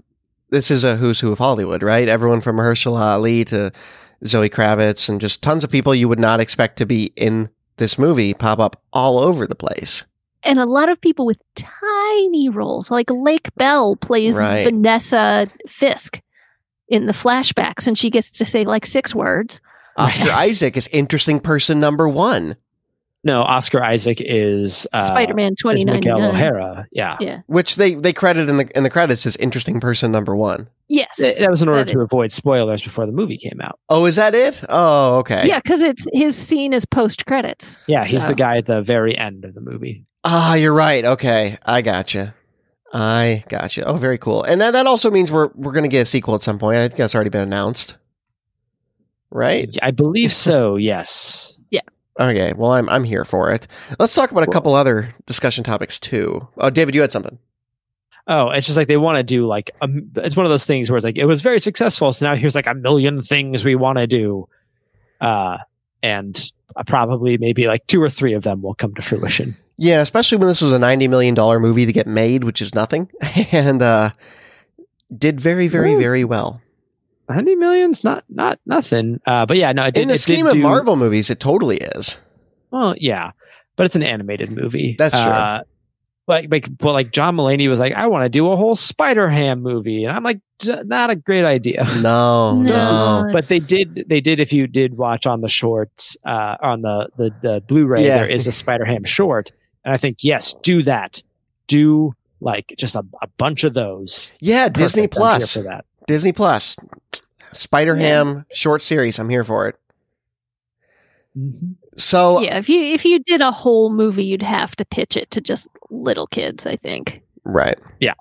this is a who's who of Hollywood, right? Everyone from Mahershala Ali to Zoe Kravitz and just tons of people you would not expect to be in this movie pop up all over the place. and a lot of people with tiny roles, like Lake Bell plays Right. Vanessa Fisk in the flashbacks, and she gets to say like six words. Oscar *laughs* Isaac is interesting person number one, No, Oscar Isaac is uh, Spider-Man is twenty ninety Miguel. O'Hara. Yeah. Yeah. which they they credit in the in the credits as interesting person number one. Yes. Th- That was in order to is- avoid spoilers before the movie came out. Oh, is that it? Oh, okay. Yeah, because it's his scene is post credits. Yeah, he's So- the guy at the very end of the movie. Ah, you're right. Okay, I gotcha. I gotcha. Oh, very cool. And that that also means we're we're gonna get a sequel at some point. I think that's already been announced, right? I believe so. Yes. Okay. Well, I'm I'm here for it. Let's talk about a couple other discussion topics too. Oh, David, you had something. Oh, it's just like they want to do like a, it's one of those things where it's like it was very successful, so now here's like a million things we want to do, uh, and uh, probably maybe like two or three of them will come to fruition. Yeah, especially when this was a ninety million dollar movie to get made, which is nothing, *laughs* and uh, did very, very, Ooh. very well. 90 million's not not nothing. Uh, but yeah, no, it did. In the it did scheme of do- Marvel movies, it totally is. Well, yeah, but it's an animated movie. That's true. Uh, like, like, but like John Mulaney was like, I want to do a whole Spider Ham movie, and I'm like, not a great idea. *laughs* No, no. No. but they did, they did. If you did watch on the shorts, uh, on the the, the Blu-ray, Yeah. there is a Spider Ham short, and I think yes, do that. Do like just a, a bunch of those. Yeah, Disney Perfect. I'm Plus. for that. Disney Plus. Spider Ham short series. I'm here for it. Mhm. So Yeah, if you if you did a whole movie, you'd have to pitch it to just little kids. I think. Right. Yeah.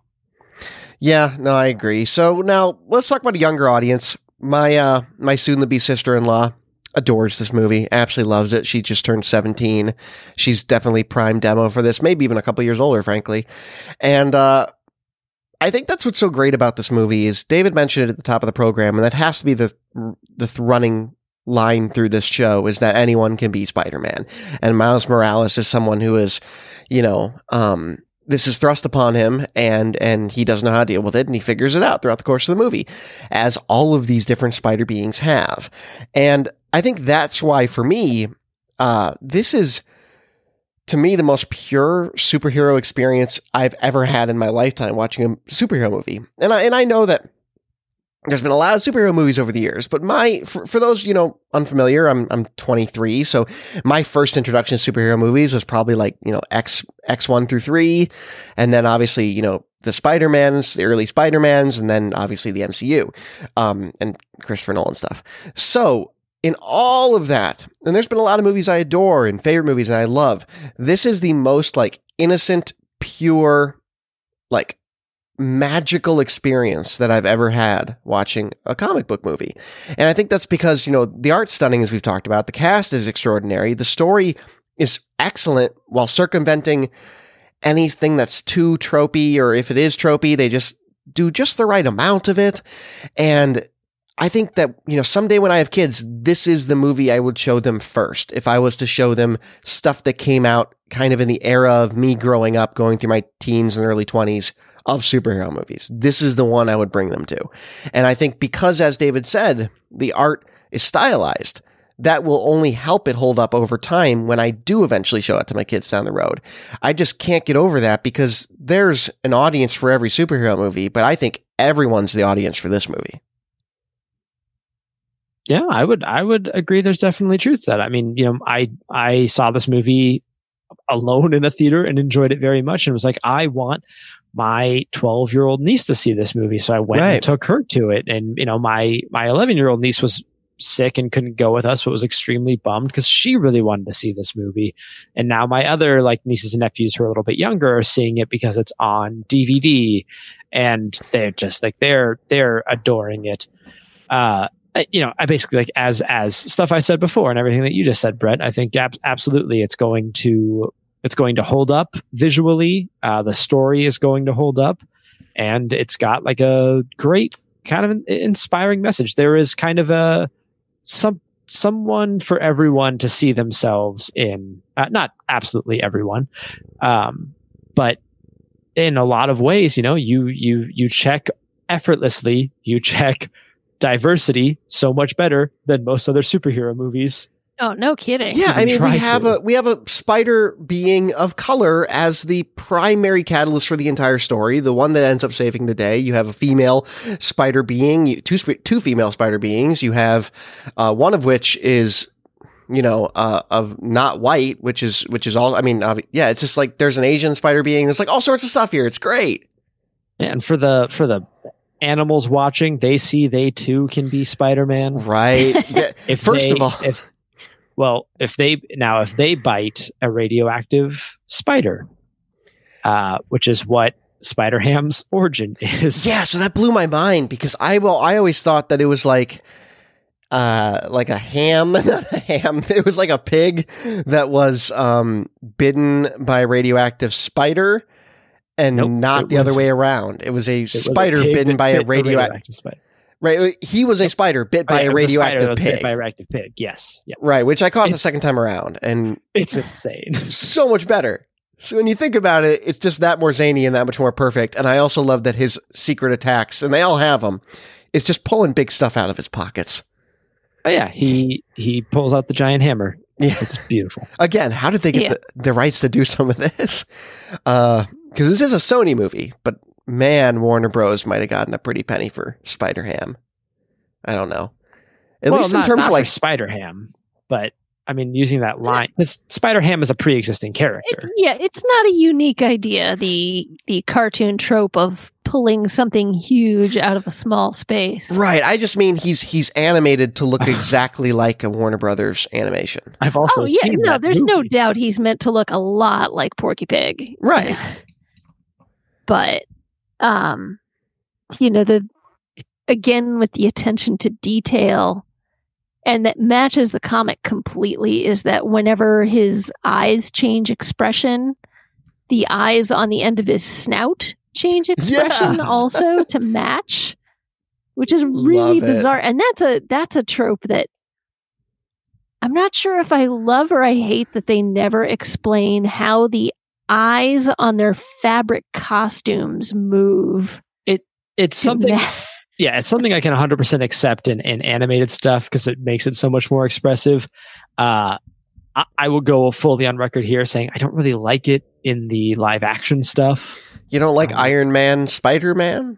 Yeah, no, I agree. So now let's talk about a younger audience. My uh my soon to be sister in law adores this movie, absolutely loves it. She just turned 17. She's definitely prime demo for this, maybe even a couple years older, frankly. And uh I think that's what's so great about this movie is David mentioned it at the top of the program, and that has to be the the running line through this show is that anyone can be Spider-Man. And Miles Morales is someone who is, you know, um, this is thrust upon him and and he doesn't know how to deal with it and he figures it out throughout the course of the movie as all of these different spider beings have and i think that's why for me uh this is to me the most pure superhero experience i've ever had in my lifetime watching a superhero movie. And i and i know that there's been a lot of superhero movies over the years, but my for, for those you know unfamiliar, I'm I'm 23, so my first introduction to superhero movies was probably like you know X X one through three, and then obviously you know the Spider Mans, the early Spider Mans, and then obviously the MCU, um, and Christopher Nolan stuff. So in all of that, and there's been a lot of movies I adore and favorite movies and I love. This is the most like innocent, pure, like magical experience that I've ever had watching a comic book movie. And I think that's because, you know, the art's stunning, as we've talked about. The cast is extraordinary. The story is excellent while circumventing anything that's too tropey, or if it is tropey, they just do just the right amount of it. And I think that, you know, someday when I have kids, this is the movie I would show them first. If I was to show them stuff that came out kind of in the era of me growing up, going through my teens and early 20s of superhero movies, this is the one I would bring them to. And I think because, as David said, the art is stylized, that will only help it hold up over time when I do eventually show it to my kids down the road. I just can't get over that because there's an audience for every superhero movie, but I think everyone's the audience for this movie. Yeah, I would I would agree there's definitely truth to that. I mean, you know, I I saw this movie alone in a theater and enjoyed it very much and was like, I want my 12 year old niece to see this movie. So I went Right. and took her to it. And, you know, my my 11 year old niece was sick and couldn't go with us, but was extremely bummed because she really wanted to see this movie. And now my other like nieces and nephews who are a little bit younger are seeing it because it's on DVD and they're just like they're they're adoring it. Uh you know, I basically like as as stuff I said before and everything that you just said, Brett. I think ab- absolutely it's going to it's going to hold up visually. Uh, the story is going to hold up, and it's got like a great kind of an inspiring message. There is kind of a some someone for everyone to see themselves in. Uh, not absolutely everyone, um, but in a lot of ways, you know, you you you check effortlessly. You check diversity so much better than most other superhero movies. Oh, no kidding. Yeah, I mean, we have to. a we have a spider being of color as the primary catalyst for the entire story, the one that ends up saving the day. You have a female spider being, two two female spider beings. You have uh, one of which is, you know, uh, of not white, which is which is all. I mean, obvi- yeah, it's just like there's an Asian spider being. There's like all sorts of stuff here. It's great. And for the for the animals watching, they see they too can be Spider-Man. Right. *laughs* If First they- of all, if well, if they now if they bite a radioactive spider, uh, which is what Spider Ham's *laughs* origin is. Yeah, so that blew my mind because I well, I always thought that it was like uh like a ham, *laughs* not a ham. It was like a pig that was um bitten by a radioactive spider and Nope, not it the other way around. It was a It was a spider bitten by a bit the radioactive radioactive spider. Right, he was a spider bit Oh, by yeah, a it was spider radioactive that was bit pig. By a radioactive pig. Yes. Yeah. right, which I caught the second time around, and It's insane. *laughs* so much better. So when you think about it, it's just that more zany and that much more perfect. And I also love that his secret attacks, and they all have them, is just pulling big stuff out of his pockets. Oh yeah, he he pulls out the giant hammer. Yeah. It's beautiful. Again, how did they get Yeah. the, the rights to do some of this? Uh, Because this is a Sony movie, but man, Warner Bros. might have gotten a pretty penny for Spider Ham. I don't know. At Well, least in not- terms not of like, Spider Ham, but I mean, using that line, because Spider Ham is a pre-existing It, character. yeah, it's not a unique idea. The the cartoon trope of pulling something huge out of a small space. right? I just mean he's he's animated to look *laughs* exactly like a Warner Brothers animation. I've also Oh yeah, seen no, that there's no doubt he's meant to look a lot like Porky Pig. Right. *laughs* But um you know, the again with the attention to detail and that matches the comic completely is that whenever his eyes change expression, the eyes on the end of his snout change expression Yeah. *laughs* also to match, which is really bizarre. And that's a that's a trope that I'm not sure if I love or I hate that they never explain how the eyes on their fabric costumes move. It it's something. ma- yeah, it's something I can 100% accept in, in animated stuff because it makes it so much more expressive. Uh, I, I will go fully on record here saying I don't really like it in the live action stuff. You don't like Um, Iron Man, Spider Man?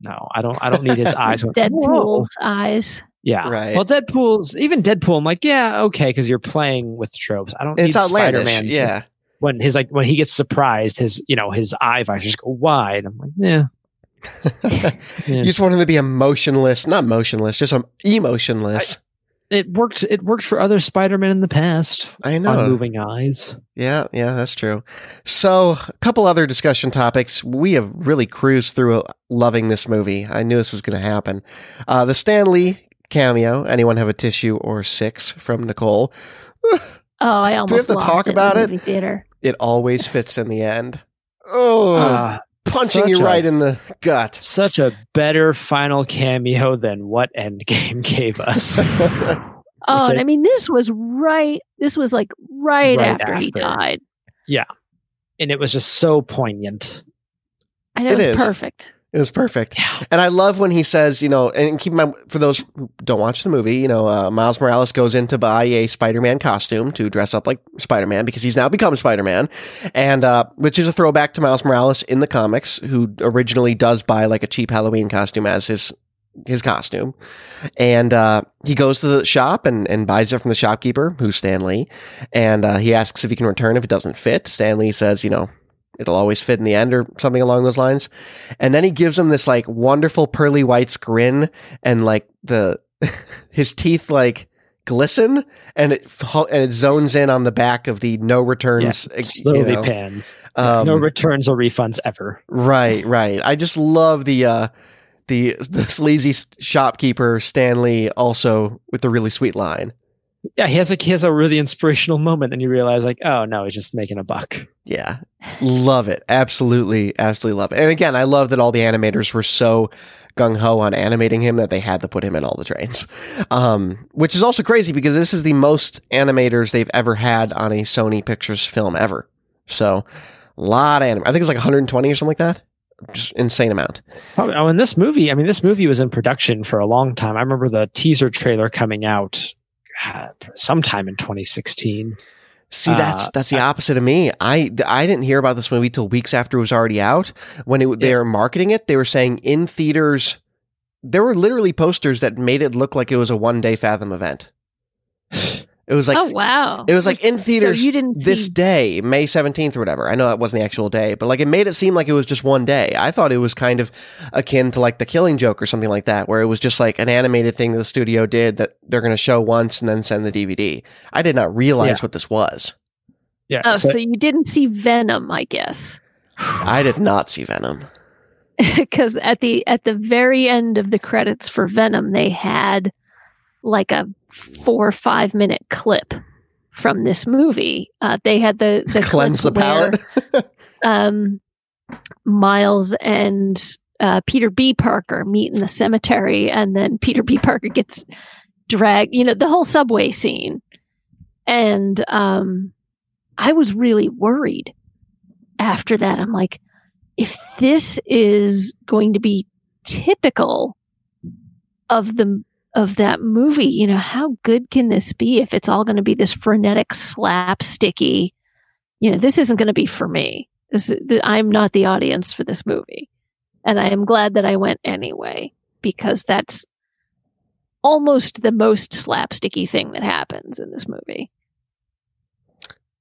No, I don't. I don't need his eyes. going, *laughs* Deadpool's eyes. Yeah. Right. Well, Deadpool's even Deadpool. I'm like, yeah, okay, because you're playing with tropes. I don't It's need outlandish. Spider-Man. to- Yeah. When his like when he gets surprised, his you know his eye visors just go wide. I'm like, yeah. *laughs* yeah. You just want him to be emotionless, not motionless, just um, emotionless. It worked. It worked for other Spider-Man in the past I, on know. moving eyes. Yeah, yeah, that's true. So, a couple other discussion topics. We have really cruised through loving this movie. I knew this was going to happen. Uh, the Stan Lee cameo. Anyone have a tissue or six from Nicole? *sighs* Oh, I almost we have to lost talk it in about the it? theater. It always fits in the end. Oh, Uh, punching you such a- right in the gut. Such a better final cameo than what Endgame *laughs* gave us. *laughs* Oh, and I mean, this was right. This was like right, Right after, he died. Yeah, and it was just so poignant. and it, It was is. perfect. It was perfect. Yeah. And I love when he says, you know, and keep in mind, for those who don't watch the movie, you know, uh, Miles Morales goes in to buy a Spider Man costume to dress up like Spider Man because he's now become Spider Man. And, uh, which is a throwback to Miles Morales in the comics, who originally does buy like a cheap Halloween costume as his. His costume, and uh, he goes to the shop and, and buys it from the shopkeeper, who's Stan Lee, and uh, he asks if he can return if it doesn't fit. Stan Lee says, you know, it'll always fit in the end or something along those lines. And then he gives him this like wonderful pearly whites grin and like the *laughs* his teeth like glisten and it and it zones in on the back of the no returns Yeah, you slowly know. pans. Um, no returns or refunds ever. right right i just love the uh the *laughs* the sleazy shopkeeper stan lee also with the really sweet line Yeah, he has like he has a really inspirational moment, and you realize like, oh no, he's just making a buck. Yeah. Love it. Absolutely, absolutely love it. And again, I love that all the animators were so gung ho on animating him that they had to put him in all the trains. Um, which is also crazy because this is the most animators they've ever had on a Sony Pictures film ever. So, a lot of anim- I think it's like 120 or something like that. Just insane amount. Oh, and this movie, I mean, this movie was in production for a long time. I remember the teaser trailer coming out sometime in 2016. See, that's Uh, that's the opposite of me. I I didn't hear about this movie till weeks after it was already out. When it, they were marketing it, they were saying in theaters. There were literally posters that made it look like it was a one day Fathom event. It was like oh wow! it was like in theaters So you didn't this see day, May seventeenth or whatever. I know that wasn't the actual day, but like it made it seem like it was just one day. I thought it was kind of akin to like the Killing Joke or something like that, where it was just like an animated thing that the studio did that they're going to show once and then send the DVD. I did not realize Yeah. what this was. Yeah. Oh, so- so you didn't see Venom, I guess, *sighs* I did not see Venom. *laughs* because at the at the very end of the credits for Venom, they had like a four or five minute clip from this movie. Uh, they had the the *laughs* Cleanse the palate. *laughs* um, Miles and uh, Peter B. Parker meet in the cemetery, and then Peter B. Parker gets dragged. You know, the whole subway scene, and um, I was really worried after that. I'm like, if this is going to be typical of the of that movie, you know, how good can this be if it's all going to be this frenetic, slapsticky? You know, this isn't going to be for me. This, I'm not the audience for this movie. And I am glad that I went anyway, because that's almost the most slapsticky thing that happens in this movie.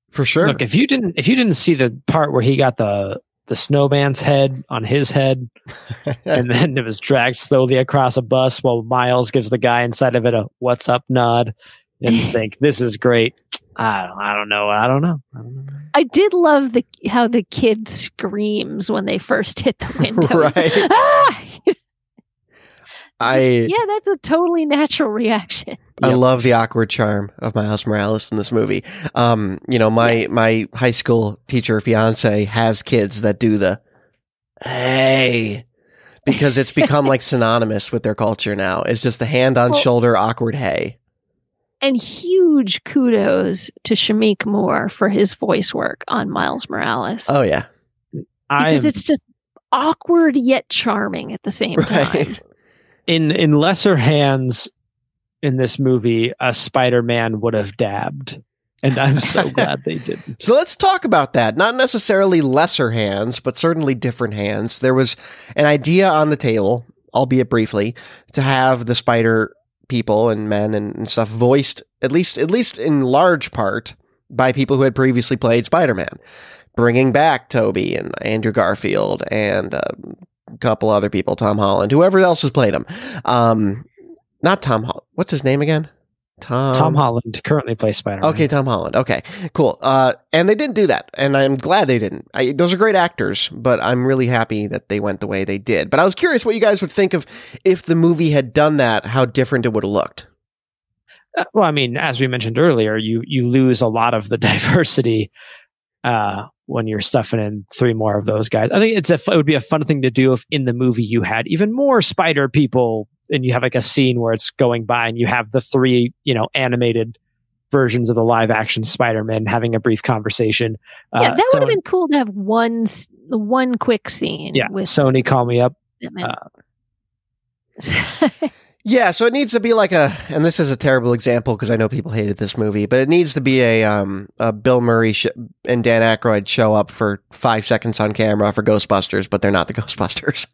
For sure. Look, if you didn't if you didn't see the part where he got the the snowman's head on his head, *laughs* and then it was dragged slowly across a bus while Miles gives the guy inside of it a "What's up" nod, and *laughs* think this is great. I don't, I don't know. I don't know. I don't know. I did love the how the kid screams when they first hit the *laughs* window. Right. ah! I yeah, that's a totally natural *laughs* reaction. I Yep. love the awkward charm of Miles Morales in this movie. Um, you know, my my high school teacher fiance has kids that do the hey because it's become like *laughs* synonymous with their culture now. It's just the hand on Well- shoulder awkward hey. And huge kudos to Shameik Moore for his voice work on Miles Morales. Oh yeah. I because am- it's just awkward yet charming at the same *laughs* time. In in lesser hands in this movie, a Spider Man would have dabbed, and I'm so *laughs* glad they didn't. So let's talk about that. Not necessarily lesser hands, but certainly different hands. There was an idea on the table, albeit briefly, to have the spider people and men and, and stuff voiced at least at least in large part by people who had previously played Spider-Man, bringing back Tobey and Andrew Garfield and uh, a couple other people, Tom Holland, whoever else has played him. Um, not Tom. Hol- What's his name again? Tom. Tom Holland currently plays Spider Man. Okay, Tom Holland. Okay, cool. Uh, and they didn't do that, and I'm glad they didn't. I, those are great actors, but I'm really happy that they went the way they did. But I was curious what you guys would think of if the movie had done that. How different it would have looked. Uh, well, I mean, as we mentioned earlier, you you lose a lot of the *laughs* diversity uh, when you're stuffing in three more of those guys. I think it's a, it would be a fun thing to do if in the movie you had even more spider people, and you have like a scene where it's going by, and you have the three you know animated versions of the live action Spider-Man having a brief conversation. yeah, Uh, that so- would have been cool to have one one quick scene. Yeah, with Sony, call me up. uh, *laughs* Yeah, so it needs to be like a, and this is a terrible example because I know people hated this movie, but it needs to be a um a Bill Murray sh- and Dan Aykroyd show up for five seconds on camera for Ghostbusters, but they're not the *laughs* Ghostbusters.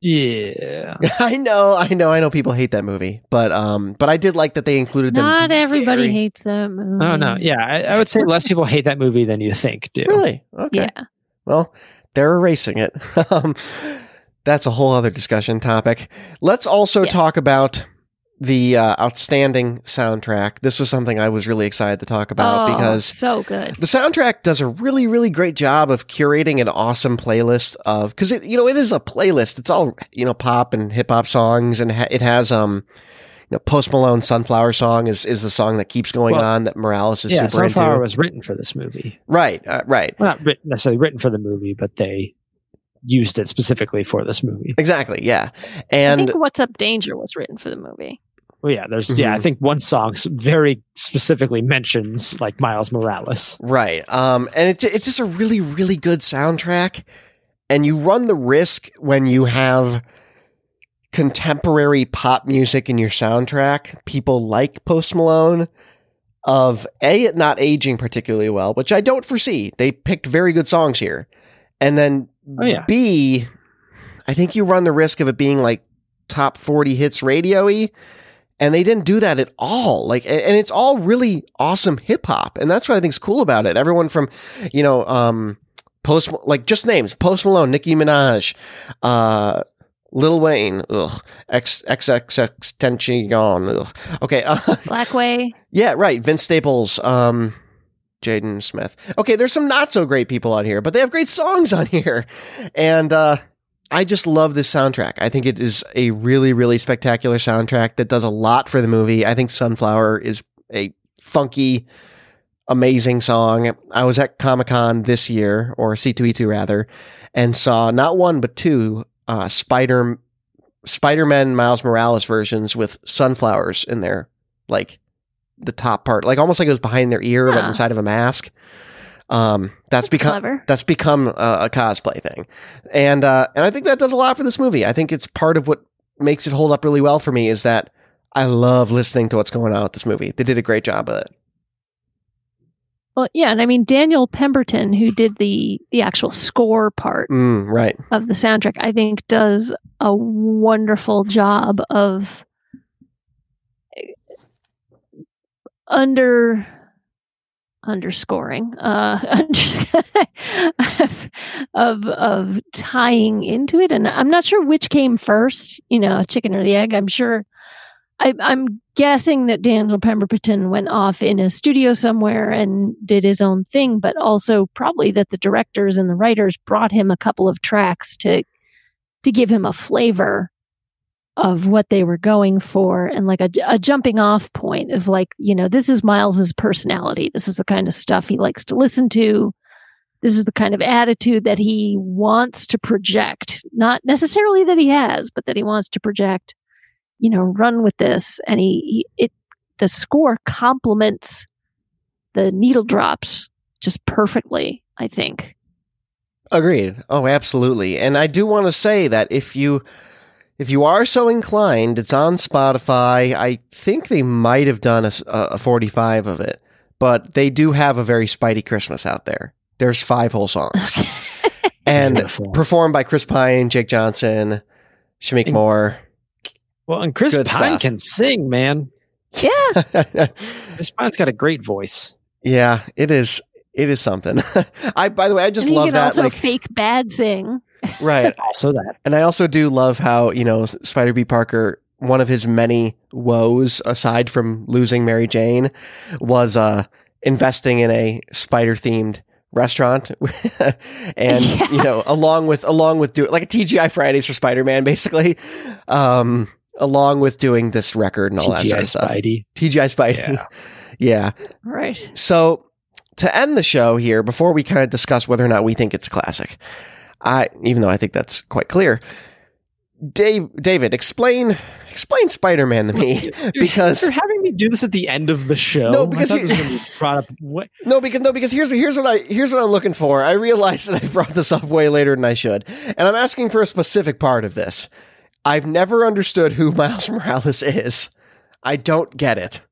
Yeah. *laughs* I know, I know, I know. People hate that movie, but um, but I did like that they included them. Not everybody very- hates that movie. Oh no, yeah, I, I would say less people hate that movie than you think do. Really? Okay. Yeah. Well, they're erasing it. *laughs* um, that's a whole other discussion topic. Let's also Yes. talk about the uh, outstanding soundtrack. This was something I was really excited to talk about oh, because so good. the soundtrack does a really, really great job of curating an awesome playlist of because it, you know, it is a playlist. It's all you know, pop and hip hop songs, and ha- it has um, you know, Post Malone "Sunflower Song" is is the song that keeps going Well, on that Morales is yeah, super Sunflower into. was written for this movie. right, uh, right. Well, not written, necessarily written for the movie, but they used it specifically for this movie. Exactly, yeah. I And think What's Up Danger was written for the movie. Well, yeah, there's yeah, I Mhm. think one song very specifically mentions like Miles Morales. Right. Um, and it, it's just a really, really good soundtrack. And you run the risk when you have contemporary pop music in your soundtrack, people like Post Malone, of A, it not aging particularly well, which I don't foresee. They picked very good songs here. And then Oh, yeah. B, I think you run the risk of it being like top 40 hits radio y. And they didn't do that at all. Like, and and it's all really awesome hip hop. And that's what I think is cool about it. Everyone from, you know, um, Post, like just names, Post Malone, Nicki Minaj, uh, Lil Wayne, ugh, X, XXXTentacion, ugh. Okay. Uh, Blackway. *laughs* yeah, right. Vince Staples, um, Jaden Smith. Okay, there's some not so great people on here, but they have great songs on *laughs* here. And uh I just love this soundtrack. I think it is a really, really spectacular soundtrack that does a lot for the movie. I think Sunflower is a funky, amazing song. I was at Comic Con this year, or C2E2 rather, and saw not one but two uh, Spider Spider Man Miles Morales versions with sunflowers in there, like the top part, like almost like it was behind their ear, but inside of a mask. Um, that's, become Clever. that's become a, a cosplay thing, and uh, and I think that does a lot for this movie. I think it's part of what makes it hold up really well for me is that I love listening to what's going on with this movie. They did a great job of it. Well, yeah, and I mean Daniel Pemberton, who did the the actual score part Mm, right. of the soundtrack, I think does a wonderful job of under underscoring uh *laughs* unders- of of tying into it. And i'm not sure which came first you know chicken or the egg. I'm sure I, i'm guessing that daniel pemberton went off in a studio somewhere and did his own thing but also probably that the directors and the writers brought him a couple of tracks to to give him a flavor of what they were going for and like a, a jumping off point of like you know this is miles's personality. This is the kind of stuff he likes to listen to. This is the kind of attitude that he wants to project. Not necessarily that he has but that he wants to project you know run with this. And he, he it the score complements the needle drops just perfectly i think. Agreed. Oh, absolutely. And I do want to say that if you if you are so inclined, it's on Spotify. I think they might have done a, a 45 of it, but they do have a very Spidey Christmas out there. There's five whole songs. *laughs* and Beautiful. performed by Chris Pine, Jake Johnson, Shameik And- Moore. well, and Chris Good Pine stuff. can sing, man. yeah *laughs* Chris Pine's got a great voice. yeah, it is it is something. *laughs* I by the way, I just and he love can that also like fake bad sing right. *laughs* Also, that And I also do love how, you know, Spider B. Parker, one of his many woes, aside from losing Mary Jane, was uh, investing in a spider themed restaurant. *laughs* and, *laughs* Yeah. you know, along with, along with doing like a TGI Fridays for Spider Man, basically, um, along with doing this record and all that sort TGI of stuff. Spidey. TGI Spidey. yeah. right So to end the show here, before we kind of discuss whether or not we think it's a classic, I even though I think that's quite clear, Dave, David, explain explain Spider Man to me *laughs* because you're having me do this at the end of the show. No, because thought you- this was gonna be brought up. What? no because no because here's here's what I here's what I'm looking for. I realized that I brought this up way later than I should, and I'm asking for a specific part of this. I've never understood who *laughs* Miles Morales is. I don't get it.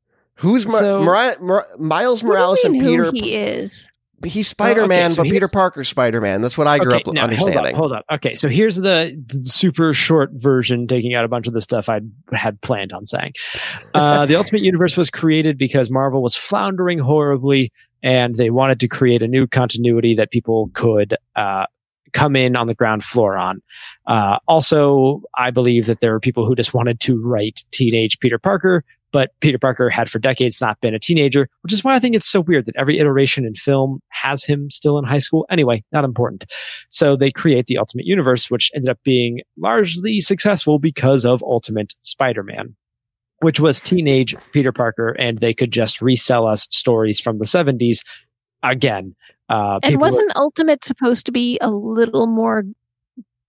Who's Mi- So- Mari- Mor- Miles What do you Morales and mean who Peter? he is He's Spider Man, so but Peter Parker's Spider Man. That's what I grew up now, understanding. Hold up, hold up. Okay, so here's the, the super short version, taking out a bunch of the stuff I had planned on saying. Uh, the *laughs* Ultimate Universe was created because Marvel was floundering horribly, and they wanted to create a new continuity that people could uh, come in on the ground floor on. Uh, also, I believe that there were people who just wanted to write teenage Peter Parker. But Peter Parker had for decades not been a teenager, which is why I think it's so weird that every iteration in film has him still in high school. Anyway, not important. So they create the Ultimate Universe, which ended up being largely successful because of Ultimate Spider Man, which was teenage Peter Parker, and they could just resell us stories from the 70s again. Uh, and wasn't ultimate supposed to be a little more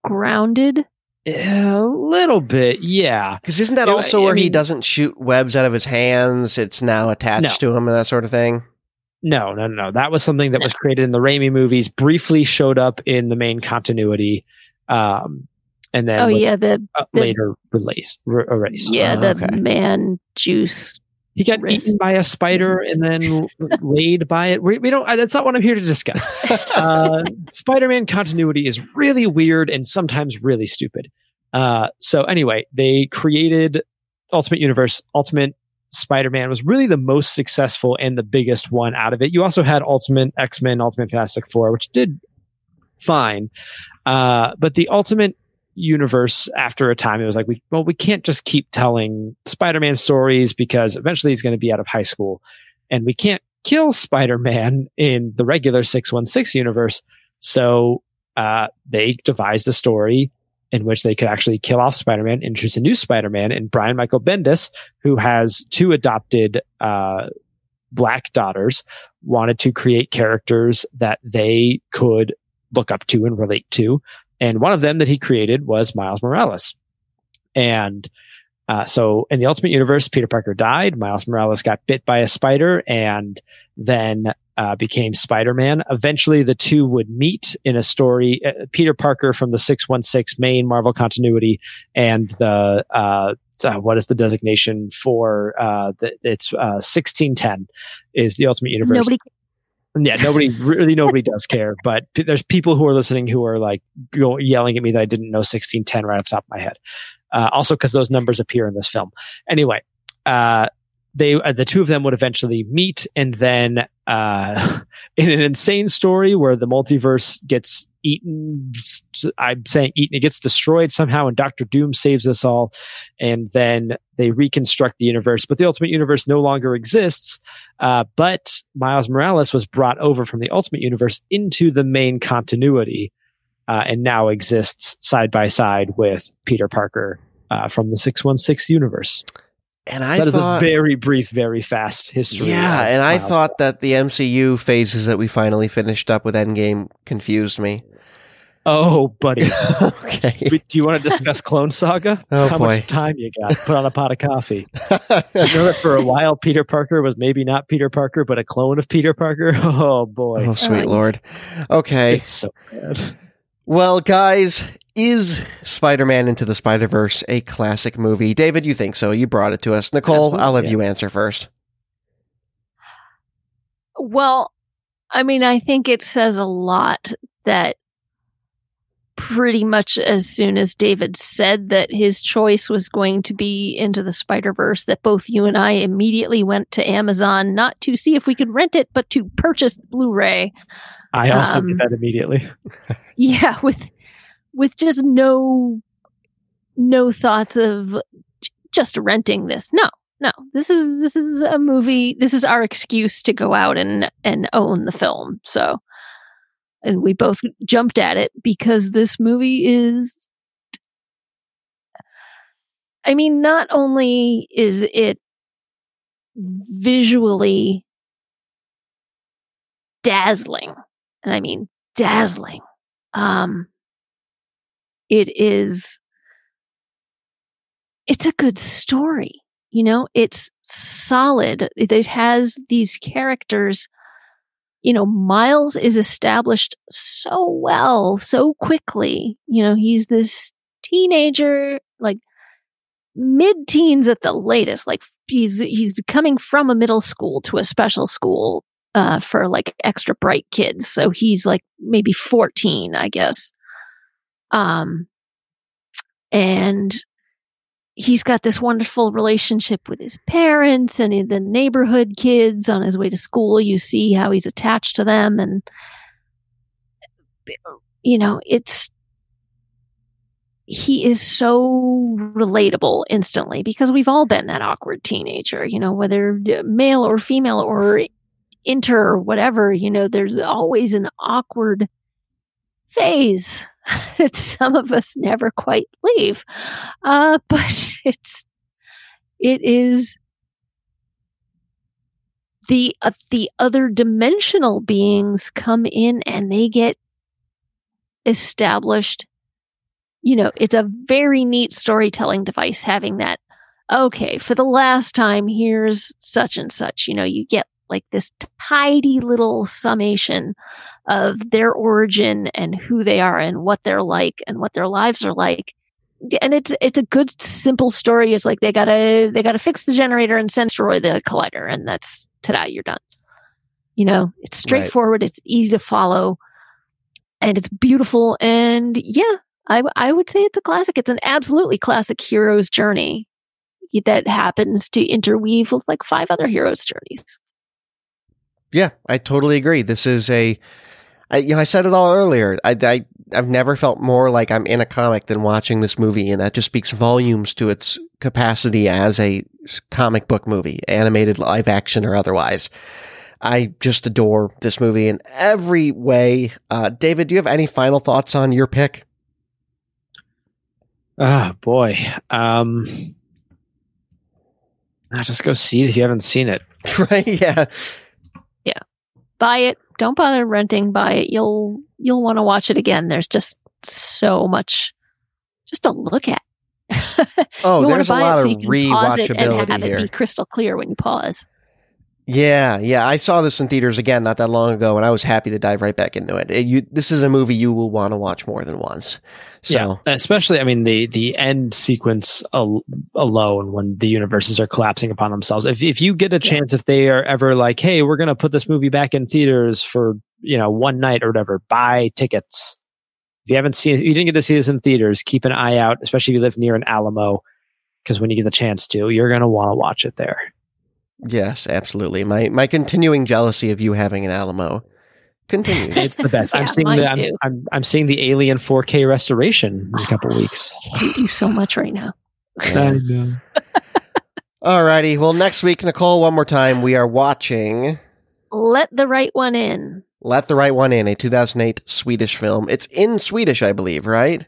grounded a little bit, yeah. Because isn't that Yeah, also I where he mean- doesn't shoot webs out of his hands? It's now attached to him and that sort of thing. No, no, no. That was something that was created in the Raimi movies, briefly showed up in the main continuity, um, and then oh was yeah the uh, the- later released, r- erased. yeah Oh, the okay. man juice He got Wrist. eaten by a spider and then laid by it. We, we don't. uh, That's not what I'm here to discuss. *laughs* Uh, Spider-Man continuity is really weird and sometimes really stupid. Uh, so anyway, they created Ultimate Universe. Ultimate Spider-Man was really the most successful and the biggest one out of it. You also had Ultimate X-Men, Ultimate Fantastic Four, which did fine. Uh, but the Ultimate universe after a time it was like we well we can't just keep telling spider-man stories because eventually he's going to be out of high school and we can't kill spider-man in the regular 616 universe so uh, they devised a story in which they could actually kill off spider-man introduce a new spider-man and brian michael bendis who has two adopted uh, black daughters wanted to create characters that they could look up to and relate to. And one of them that he created was Miles Morales. And uh, so in the Ultimate Universe, Peter Parker died. Miles Morales got bit by a spider and then uh, became Spider Man. Eventually, the two would meet in a story. Uh, Peter Parker from the 616 main Marvel continuity and the, uh, uh, what is the designation for uh, the, it's 1610 is the Ultimate Universe. Nobody yeah, nobody really nobody does care, but p- there's people who are listening who are like go, yelling at me that I didn't know 1610 right off the top of my head. Uh, also, because those numbers appear in this film. Anyway, uh, they uh, the two of them would eventually meet, and then uh, *laughs* in an insane story where the multiverse gets eaten, i'm saying eaten, it gets destroyed somehow, and Doctor Doom saves us all, and then they reconstruct the universe, but the Ultimate Universe no longer exists. Uh, but Miles Morales was brought over from the Ultimate Universe into the main continuity, uh, and now exists side by side with Peter Parker uh, from the 616 universe. And So I that is thought, a very brief, very fast history. yeah, and I thought that the MCU phases that we finally finished up with Endgame confused me. Oh, buddy. *laughs* okay. Do you want to discuss Clone Saga? *laughs* Oh, How boy. much time you got? Put on a pot of coffee. *laughs* you know that for a while Peter Parker was maybe not Peter Parker, but a clone of Peter Parker? Oh boy. oh, sweet lord. Okay. It's so bad. Well, guys, is Spider Man Into the Spider Verse a classic movie? David, you think so? You brought it to us. Nicole, I'll have Absolutely, you answer first. Well, I mean, I think it says a lot that pretty much as soon as David said that his choice was going to be into the Spider Verse, that both you and I immediately went to Amazon not to see if we could rent it, but to purchase the Blu-ray. I also Um, did that immediately. *laughs* Yeah, with with just no no thoughts of just renting this. No, no. This is this is a movie. This is our excuse to go out and and own the film. So, and we both jumped at it because this movie is. I mean, not only is it visually dazzling, and I mean dazzling um it is it's a good story you know it's solid it, has these characters you know miles is established so well so quickly you know he's this teenager like mid-teens at the latest like he's he's coming from a middle school to a special school uh, for like extra bright kids. So he's like maybe 14, I guess. Um, and he's got this wonderful relationship with his parents and the neighborhood kids on his way to school. You see how he's attached to them. And, you know, it's, he is so relatable instantly because we've all been that awkward teenager, you know, whether male or female or inter or whatever, you know, there's always an awkward phase *laughs* that some of us never quite leave. Uh, *laughs* but it's, it is the, uh, the other dimensional beings come in and they get established. You know, it's a very neat storytelling device having that. Okay, for the last time, here's such and such. You know, you get like this tidy little summation of their origin and who they are and what they're like and what their lives are like. And it's it's a good simple story. It's like they gotta they gotta fix the generator and send destroy the collider and that's today you're done. You know it's straightforward. It's easy to follow. And it's beautiful. And yeah I, I would say it's a classic. It's an absolutely classic hero's journey that happens to interweave with like five other heroes journeys. Yeah, I totally agree. This is a, I, you know, I said it all earlier. I, I, I've never felt more like I'm in a comic than watching this movie, and that just speaks volumes to its capacity as a comic book movie, animated, live action, or otherwise. I just adore this movie in every way. Uh, David, do you have any final thoughts on your pick? Ah, boy. Um, just go see it if you haven't seen it. *laughs* right? Yeah. Yeah. Buy it. Don't bother renting. Buy it. You'll you'll want to watch it again. There's just so much just to look at. *laughs* Oh, there's a buy it lot so of you can pause it and rewatchability have it be crystal clear when you pause. Yeah, yeah. I saw this in theaters again not that long ago, and I was happy to dive right back into it. It- you, this is a movie you will want to watch more than once. So, Yeah, especially I mean the the end sequence al- alone when the universes are collapsing upon themselves. If if you get a chance, if they are ever like, hey, we're gonna put this movie back in theaters for you know one night or whatever, buy tickets. If you haven't seen, if you didn't get to see this in theaters, keep an eye out, especially if you live near an Alamo, because when you get the chance to, you're gonna want to watch it there. Yes, absolutely. My my continuing jealousy of you having an Alamo continues. It's the best. Yeah, I'm seeing the I'm. I'm I'm seeing the Alien 4K restoration in a couple weeks. I hate you so much right now. I know. Alrighty. Well, next week, Nicole, one more time, we are watching Let the right one in. Let the Right One In, a 2008 Swedish film. It's in Swedish, I believe, right?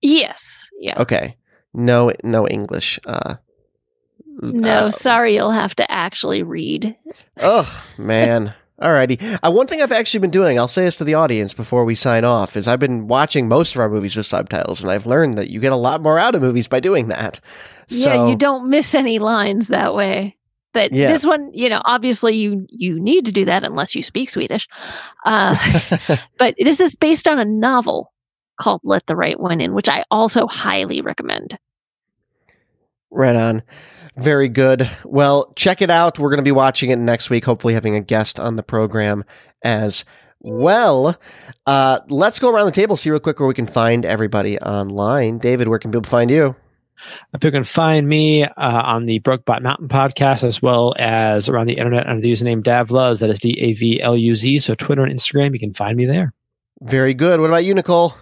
Yes. Yeah. Okay. No, no English. Uh, No, uh, sorry, you'll have to actually read. Ugh, *laughs* man. Alrighty. Uh, one thing I've actually been doing, I'll say this to the audience before we sign off, is I've been watching most of our movies with subtitles, and I've learned that you get a lot more out of movies by doing that. So, yeah, you don't miss any lines that way. But Yeah. this one, you know, obviously you you need to do that unless you speak Swedish. Uh, *laughs* *laughs* but this is based on a novel called Let the Right One In, which I also highly recommend. Right on. Very good. Well, check it out. We're going to be watching it next week, hopefully having a guest on the program as well. Uh, let's go around the table, see real quick where we can find everybody online. David, where can people find you? You can find me uh, on the Brooksbot Mountain podcast as well as around the internet under the username Davluz. That is D A V L U Z. So Twitter and Instagram, you can find me there. Very good. What about you, Nicole?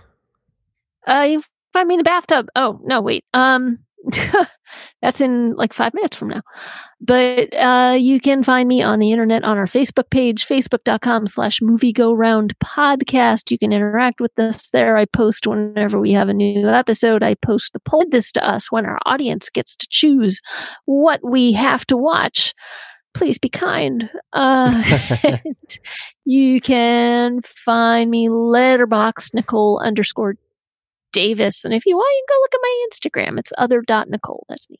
Uh, you find me in the bathtub. Oh no, wait. Um, *laughs* that's in like five minutes from now. But uh, you can find me on the internet on our Facebook page, facebook.com slash movie go round podcast. You can interact with us there. I post whenever we have a new episode. I post the poll this to us when our audience gets to choose what we have to watch. Please be kind. Uh, *laughs* you can find me Letterboxd Nicole underscore Davis. And if you want, you can go look at my Instagram. It's other dot Nicole. That's me.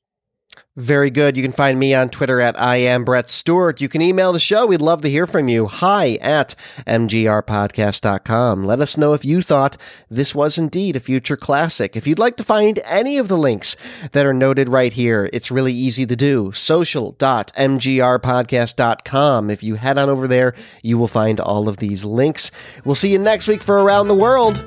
Very good. You can find me on Twitter at I am Brett Stewart. You can email the show. We'd love to hear from you. Hi at mgrpodcast.com. Let us know if you thought this was indeed a future classic. If you'd like to find any of the links that are noted right here, it's really easy to do. Social.mgrpodcast.com. If you head on over there, you will find all of these links. We'll see you next week for Around the World.